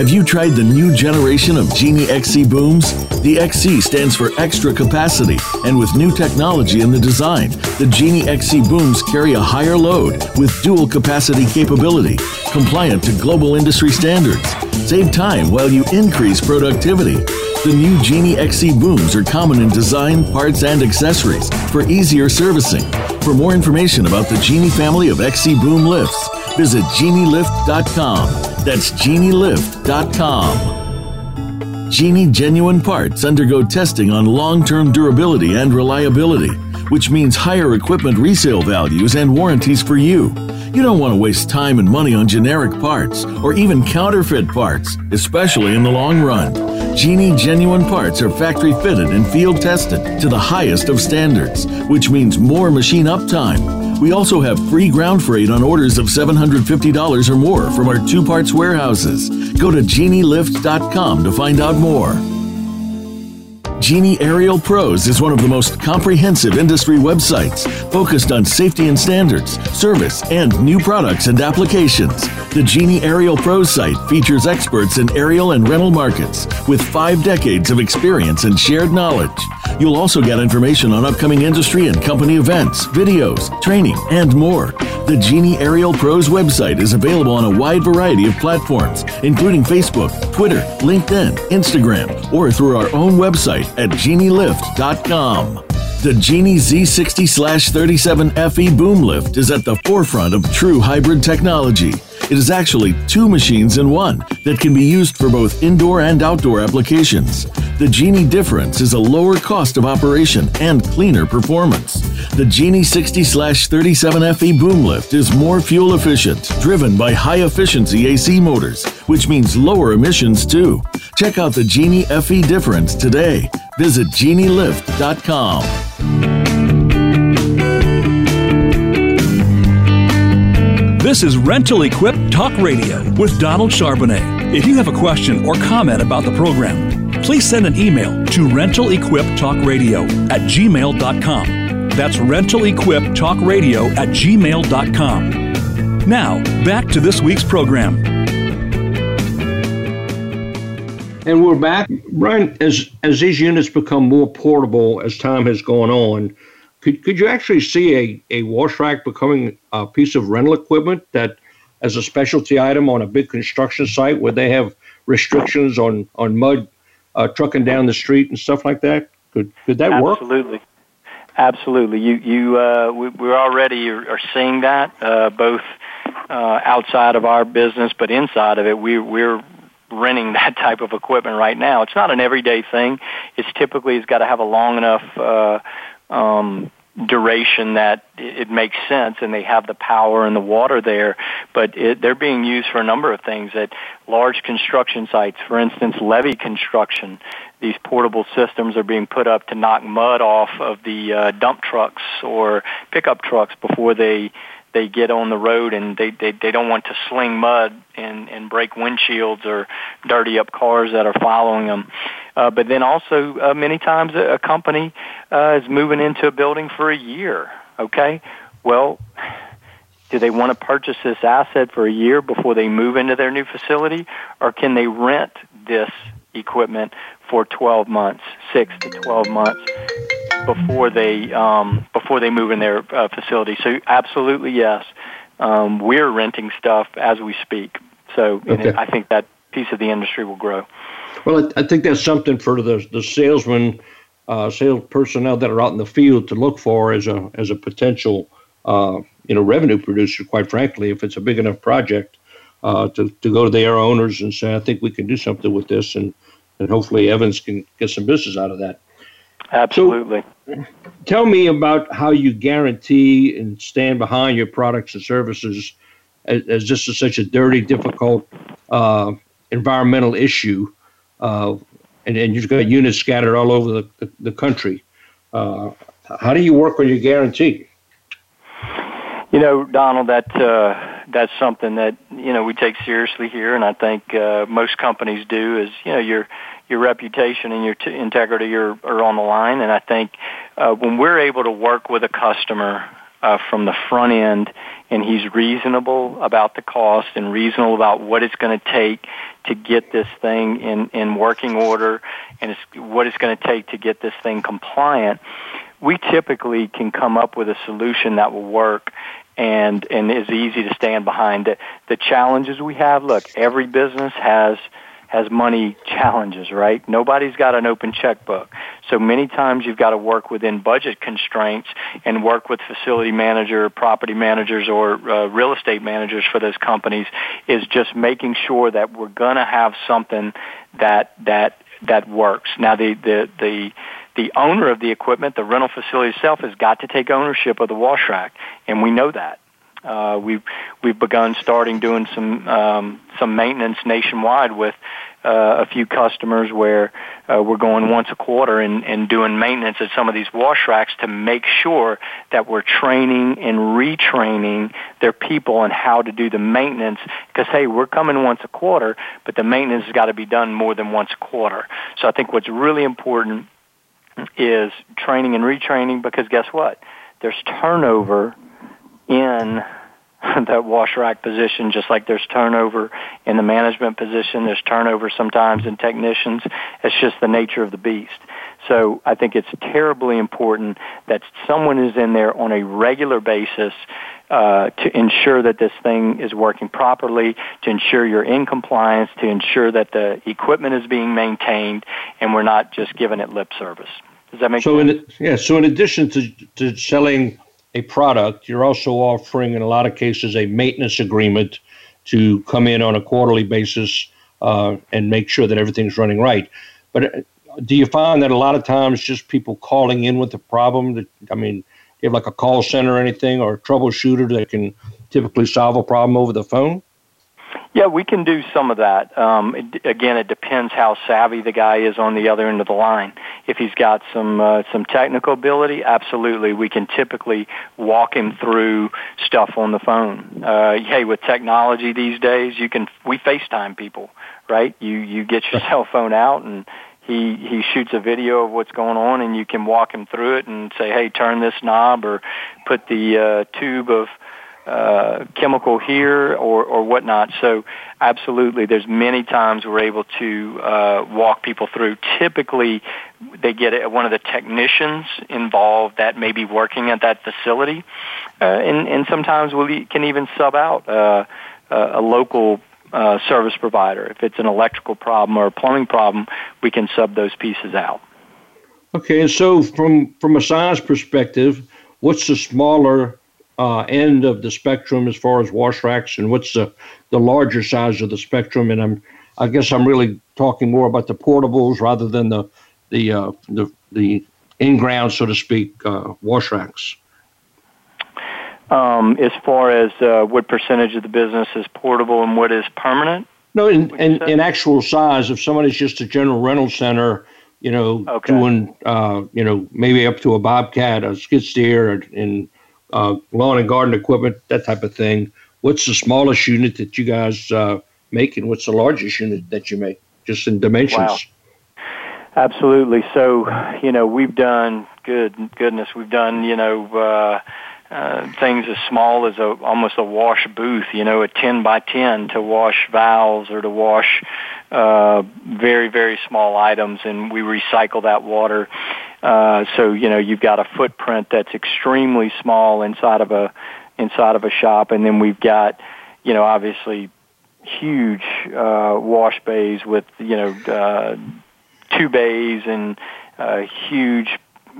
Have you tried the new generation of Genie XC booms? The XC stands for extra capacity, and with new technology in the design, the Genie XC booms carry a higher load with dual capacity capability, compliant to global industry standards. Save time while you increase productivity. The new Genie XC booms are common in design, parts, and accessories for easier servicing. For more information about the Genie family of XC boom lifts, visit genielift.com. That's genielift.com. Genie genuine parts undergo testing on long term durability and reliability, which means higher equipment resale values and warranties for you. You don't want to waste time and money on generic parts or even counterfeit parts, especially in the long run. Genie genuine parts are factory fitted and field tested to the highest of standards, which means more machine uptime We also have free ground freight on orders of $750 or more from our two parts warehouses. Go to genielift.com to find out more. Genie Aerial Pros is one of the most comprehensive industry websites focused on safety and standards, service, and new products and applications. The Genie Aerial Pros site features experts in aerial and rental markets with five decades of experience and shared knowledge. You'll also get information on upcoming industry and company events, videos, training, and more. The Genie Aerial Pros website is available on a wide variety of platforms, including Facebook, Twitter, LinkedIn, Instagram, or through our own website at genielift.com. The Genie Z60 37 FE boom lift is at the forefront of true hybrid technology. It is actually two machines in one that can be used for both indoor and outdoor applications. The Genie difference is a lower cost of operation and cleaner performance. The Genie 60 37 FE boom lift is more fuel efficient, driven by high efficiency AC motors, which means lower emissions too. Check out the Genie FE difference today. Visit genielift.com. This is Rental Equip Talk Radio with Donald Charbonnet. If you have a question or comment about the program, please send an email to rentalequiptalkradio at gmail.com. That's rentalequiptalkradio at gmail.com. Now, back to this week's program. And we're back. Brian, as, as these units become more portable as time has gone on, could, could you actually see a, a wash rack becoming a piece of rental equipment that as a specialty item on a big construction site where they have restrictions on, on mud uh, trucking down the street and stuff like that? Could, could that Absolutely. work? Absolutely. Absolutely. You, you, uh, we, we already are, seeing that, uh, both uh, outside of our business, but inside of it, we, we're renting that type of equipment right now. It's not an everyday thing. It's typically it's got to have a long enough uh, um, duration that it makes sense and they have the power and the water there but it, they're being used for a number of things at large construction sites for instance levee construction these portable systems are being put up to knock mud off of the uh, dump trucks or pickup trucks before they they get on the road and they they, they don't want to sling mud and and break windshields or dirty up cars that are following them uh, but then also uh, many times a, a company uh, is moving into a building for a year. Okay, well, do they want to purchase this asset for a year before they move into their new facility, or can they rent this equipment for 12 months, six to 12 months before they um, before they move in their uh, facility? So, absolutely yes, um, we're renting stuff as we speak. So, okay. I think that piece of the industry will grow. Well, I think that's something for the the salesman, uh, sales personnel that are out in the field to look for as a as a potential uh, you know revenue producer. Quite frankly, if it's a big enough project, uh, to to go to their owners and say, I think we can do something with this, and and hopefully Evans can get some business out of that. Absolutely. So, tell me about how you guarantee and stand behind your products and services, as, as this is such a dirty, difficult uh, environmental issue uh, and, and you've got units scattered all over the, the, the country. Uh, how do you work on your guarantee? You know, Donald, that uh, that's something that you know we take seriously here, and I think uh, most companies do. Is you know your your reputation and your t- integrity are, are on the line, and I think uh, when we're able to work with a customer uh, from the front end, and he's reasonable about the cost and reasonable about what it's going to take to get this thing in, in working order and it's, what it's going to take to get this thing compliant, we typically can come up with a solution that will work and, and is easy to stand behind. The, the challenges we have, look, every business has – has money challenges, right? Nobody's got an open checkbook. So many times you've got to work within budget constraints and work with facility manager, property managers, or uh, real estate managers for those companies is just making sure that we're going to have something that, that, that works. Now the, the, the, the owner of the equipment, the rental facility itself, has got to take ownership of the wash rack, and we know that. Uh, we've we've begun starting doing some um, some maintenance nationwide with uh, a few customers where uh, we're going once a quarter and, and doing maintenance at some of these wash racks to make sure that we're training and retraining their people on how to do the maintenance. Because hey, we're coming once a quarter, but the maintenance has got to be done more than once a quarter. So I think what's really important is training and retraining because guess what? There's turnover in that wash rack position, just like there's turnover in the management position, there's turnover sometimes in technicians. It's just the nature of the beast. So I think it's terribly important that someone is in there on a regular basis uh, to ensure that this thing is working properly, to ensure you're in compliance, to ensure that the equipment is being maintained, and we're not just giving it lip service. Does that make so sense? In, yeah. So in addition to, to selling a product, you're also offering, in a lot of cases, a maintenance agreement to come in on a quarterly basis uh, and make sure that everything's running right. But uh, do you find that a lot of times just people calling in with a problem? That I mean, you have like a call center or anything, or a troubleshooter that can typically solve a problem over the phone? Yeah, we can do some of that. Um, it, again, it depends how savvy the guy is on the other end of the line. If he's got some uh, some technical ability, absolutely, we can typically walk him through stuff on the phone. Uh, hey, with technology these days, you can we FaceTime people, right? You you get your cell phone out and he he shoots a video of what's going on, and you can walk him through it and say, hey, turn this knob or put the uh, tube of uh, chemical here or, or whatnot. So absolutely, there's many times we're able to uh, walk people through. Typically, they get a, one of the technicians involved that may be working at that facility, uh, and, and sometimes we can even sub out uh, a local uh, service provider. If it's an electrical problem or a plumbing problem, we can sub those pieces out. Okay, and so from from a size perspective, what's the smaller uh, end of the spectrum as far as wash racks, and what's the, the larger size of the spectrum? And I'm I guess I'm really talking more about the portables rather than the the uh, the, the in ground, so to speak, uh, wash racks. Um, as far as uh, what percentage of the business is portable and what is permanent? No, in, in, in, actual size, if somebody's just a general rental center, you know, okay. doing, uh, you know, maybe up to a Bobcat, a skid steer, and uh, lawn and garden equipment, that type of thing. What's the smallest unit that you guys uh, make, and what's the largest unit that you make, just in dimensions? Wow. Absolutely. So, you know, we've done good goodness. We've done, you know, uh, things as small as a almost a wash booth, you know, a ten by ten to wash valves or to wash uh, very very small items, and we recycle that water. Uh, so you know you've got a footprint that's extremely small inside of a inside of a shop, and then we've got you know obviously huge uh, wash bays with you know uh, two bays and uh, huge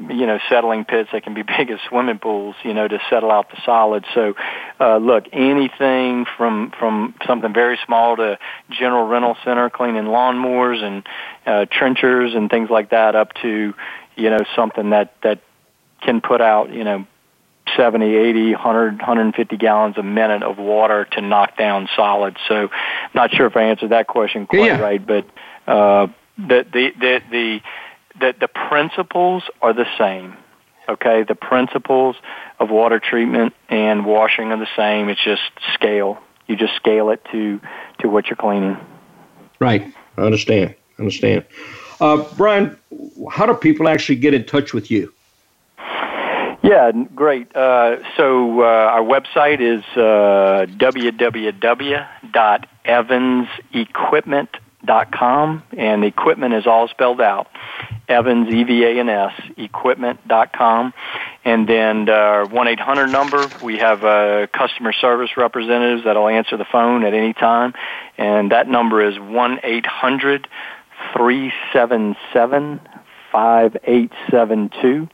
you know settling pits that can be big as swimming pools you know to settle out the solids so uh look anything from from something very small to general rental center cleaning lawnmowers and uh trenchers and things like that up to you know something that that can put out you know 70, 80, 100, 150 gallons a minute of water to knock down solids. So, not sure if I answered that question quite yeah. right, but uh, the the the the the, the principles are the same. Okay, the principles of water treatment and washing are the same. It's just scale. You just scale it to to what you're cleaning. Right. I understand. I understand. Uh, Brian, how do people actually get in touch with you? Yeah, great. Uh, so uh, our website is uh, www.evansequipment.com, and the equipment is all spelled out. Evans, E-V-A-N-S, equipment dot com And then our 1-800 number, we have uh, customer service representatives that'll answer the phone at any time. And that number is one eight hundred three seven seven five eight seven two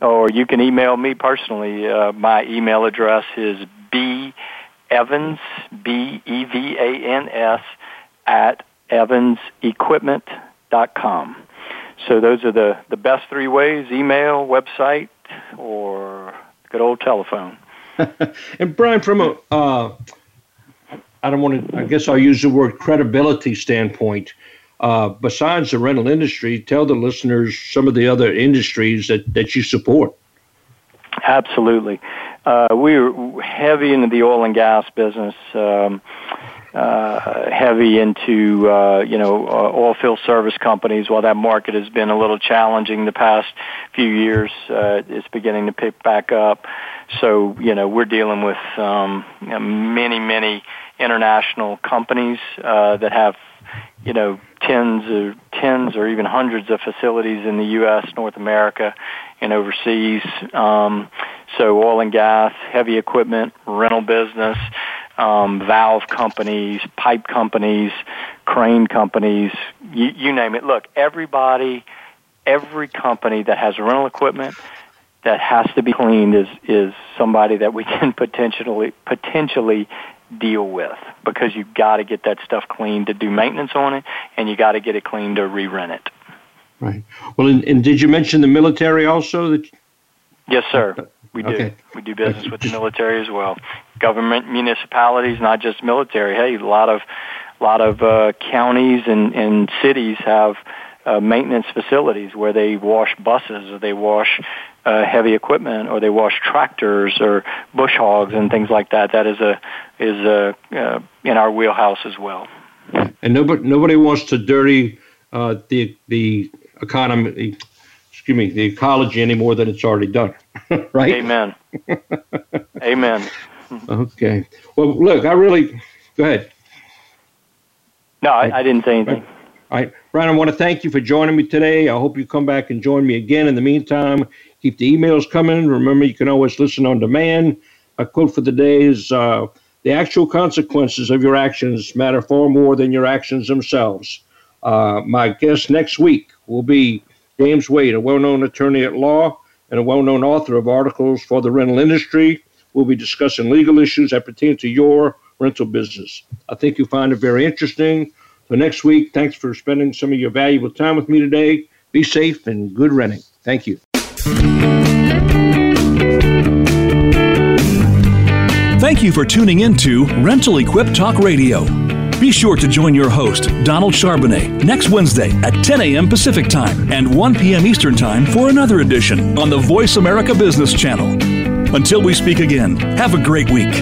Or you can email me personally. Uh, my email address is b evans b e v a n s at evansequipment.com. So those are the, the best three ways: email, website, or good old telephone. and Brian, from a uh, I don't want to. I guess I'll use the word credibility standpoint. Uh, besides the rental industry, tell the listeners some of the other industries that, that you support. Absolutely. Uh, we are heavy into the oil and gas business. Um, uh, heavy into uh, you know uh, oil field service companies. While that market has been a little challenging the past few years, uh, it's beginning to pick back up. So you know we're dealing with um, you know, many many international companies uh, that have you know tens or tens or even hundreds of facilities in the U.S., North America, and overseas. Um, so oil and gas, heavy equipment, rental business um, valve companies, pipe companies, crane companies, you, you name it. Look, everybody, every company that has rental equipment that has to be cleaned is is somebody that we can potentially potentially deal with because you've got to get that stuff cleaned to do maintenance on it, and you got to get it cleaned to re-rent it. Right. Well, and, and did you mention the military also? That yes, sir. We do. Okay. We do business with the military as well. Government, municipalities, not just military. Hey, a lot of, a lot of uh, counties and, and cities have uh, maintenance facilities where they wash buses or they wash uh, heavy equipment or they wash tractors or bush hogs and things like that. That is a is a uh, in our wheelhouse as well. And nobody nobody wants to dirty uh, the the economy excuse me, the ecology any more than it's already done. right? Amen. Amen. Okay. Well, look, I really go ahead. No, I, I didn't say anything. All right, Ryan, I want to thank you for joining me today. I hope you come back and join me again. In the meantime, keep the emails coming. Remember, you can always listen on demand. A quote for the day is uh, The actual consequences of your actions matter far more than your actions themselves. Uh, my guest next week will be James Wade, a well known attorney at law and a well known author of articles for the rental industry. We'll be discussing legal issues that pertain to your rental business. I think you'll find it very interesting. So, next week, thanks for spending some of your valuable time with me today. Be safe and good renting. Thank you. Thank you for tuning in to Rental Equip Talk Radio. Be sure to join your host, Donald Charbonnet, next Wednesday at 10 a.m. Pacific Time and 1 p.m. Eastern Time for another edition on the Voice America Business Channel. Until we speak again, have a great week.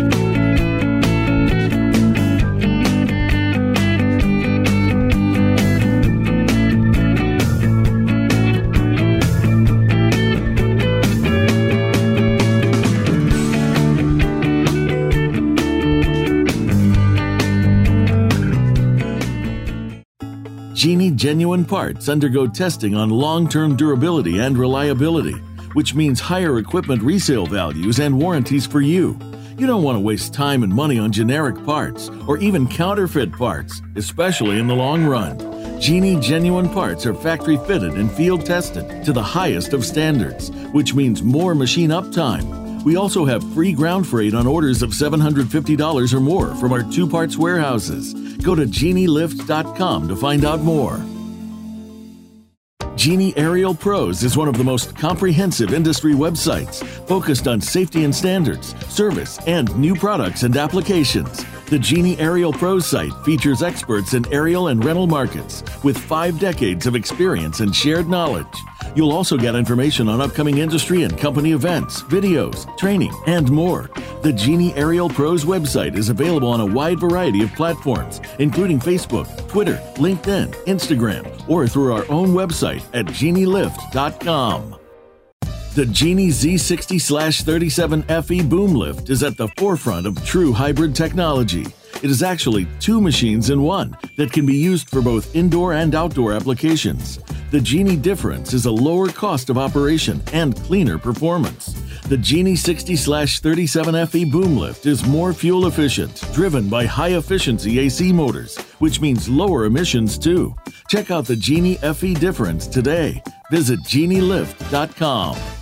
Genie genuine parts undergo testing on long term durability and reliability, which means higher equipment resale values and warranties for you. You don't want to waste time and money on generic parts or even counterfeit parts, especially in the long run. Genie genuine parts are factory fitted and field tested to the highest of standards, which means more machine uptime. We also have free ground freight on orders of $750 or more from our two parts warehouses. Go to genielift.com to find out more. Genie Aerial Pros is one of the most comprehensive industry websites focused on safety and standards, service, and new products and applications. The Genie Aerial Pros site features experts in aerial and rental markets with five decades of experience and shared knowledge. You'll also get information on upcoming industry and company events, videos, training, and more. The Genie Aerial Pros website is available on a wide variety of platforms, including Facebook, Twitter, LinkedIn, Instagram, or through our own website at genielift.com. The Genie Z60 37 FE boom lift is at the forefront of true hybrid technology. It is actually two machines in one that can be used for both indoor and outdoor applications. The Genie difference is a lower cost of operation and cleaner performance. The Genie 60 37 FE boom lift is more fuel efficient, driven by high efficiency AC motors, which means lower emissions too. Check out the Genie FE difference today. Visit genielift.com.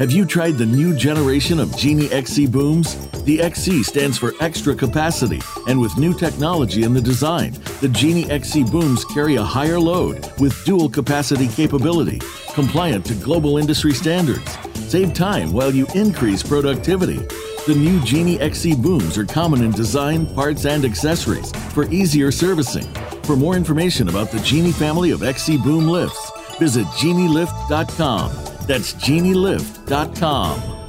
Have you tried the new generation of Genie XC booms? The XC stands for extra capacity, and with new technology in the design, the Genie XC booms carry a higher load with dual capacity capability, compliant to global industry standards. Save time while you increase productivity. The new Genie XC booms are common in design, parts, and accessories for easier servicing. For more information about the Genie family of XC boom lifts, visit genielift.com. That's genielift.com.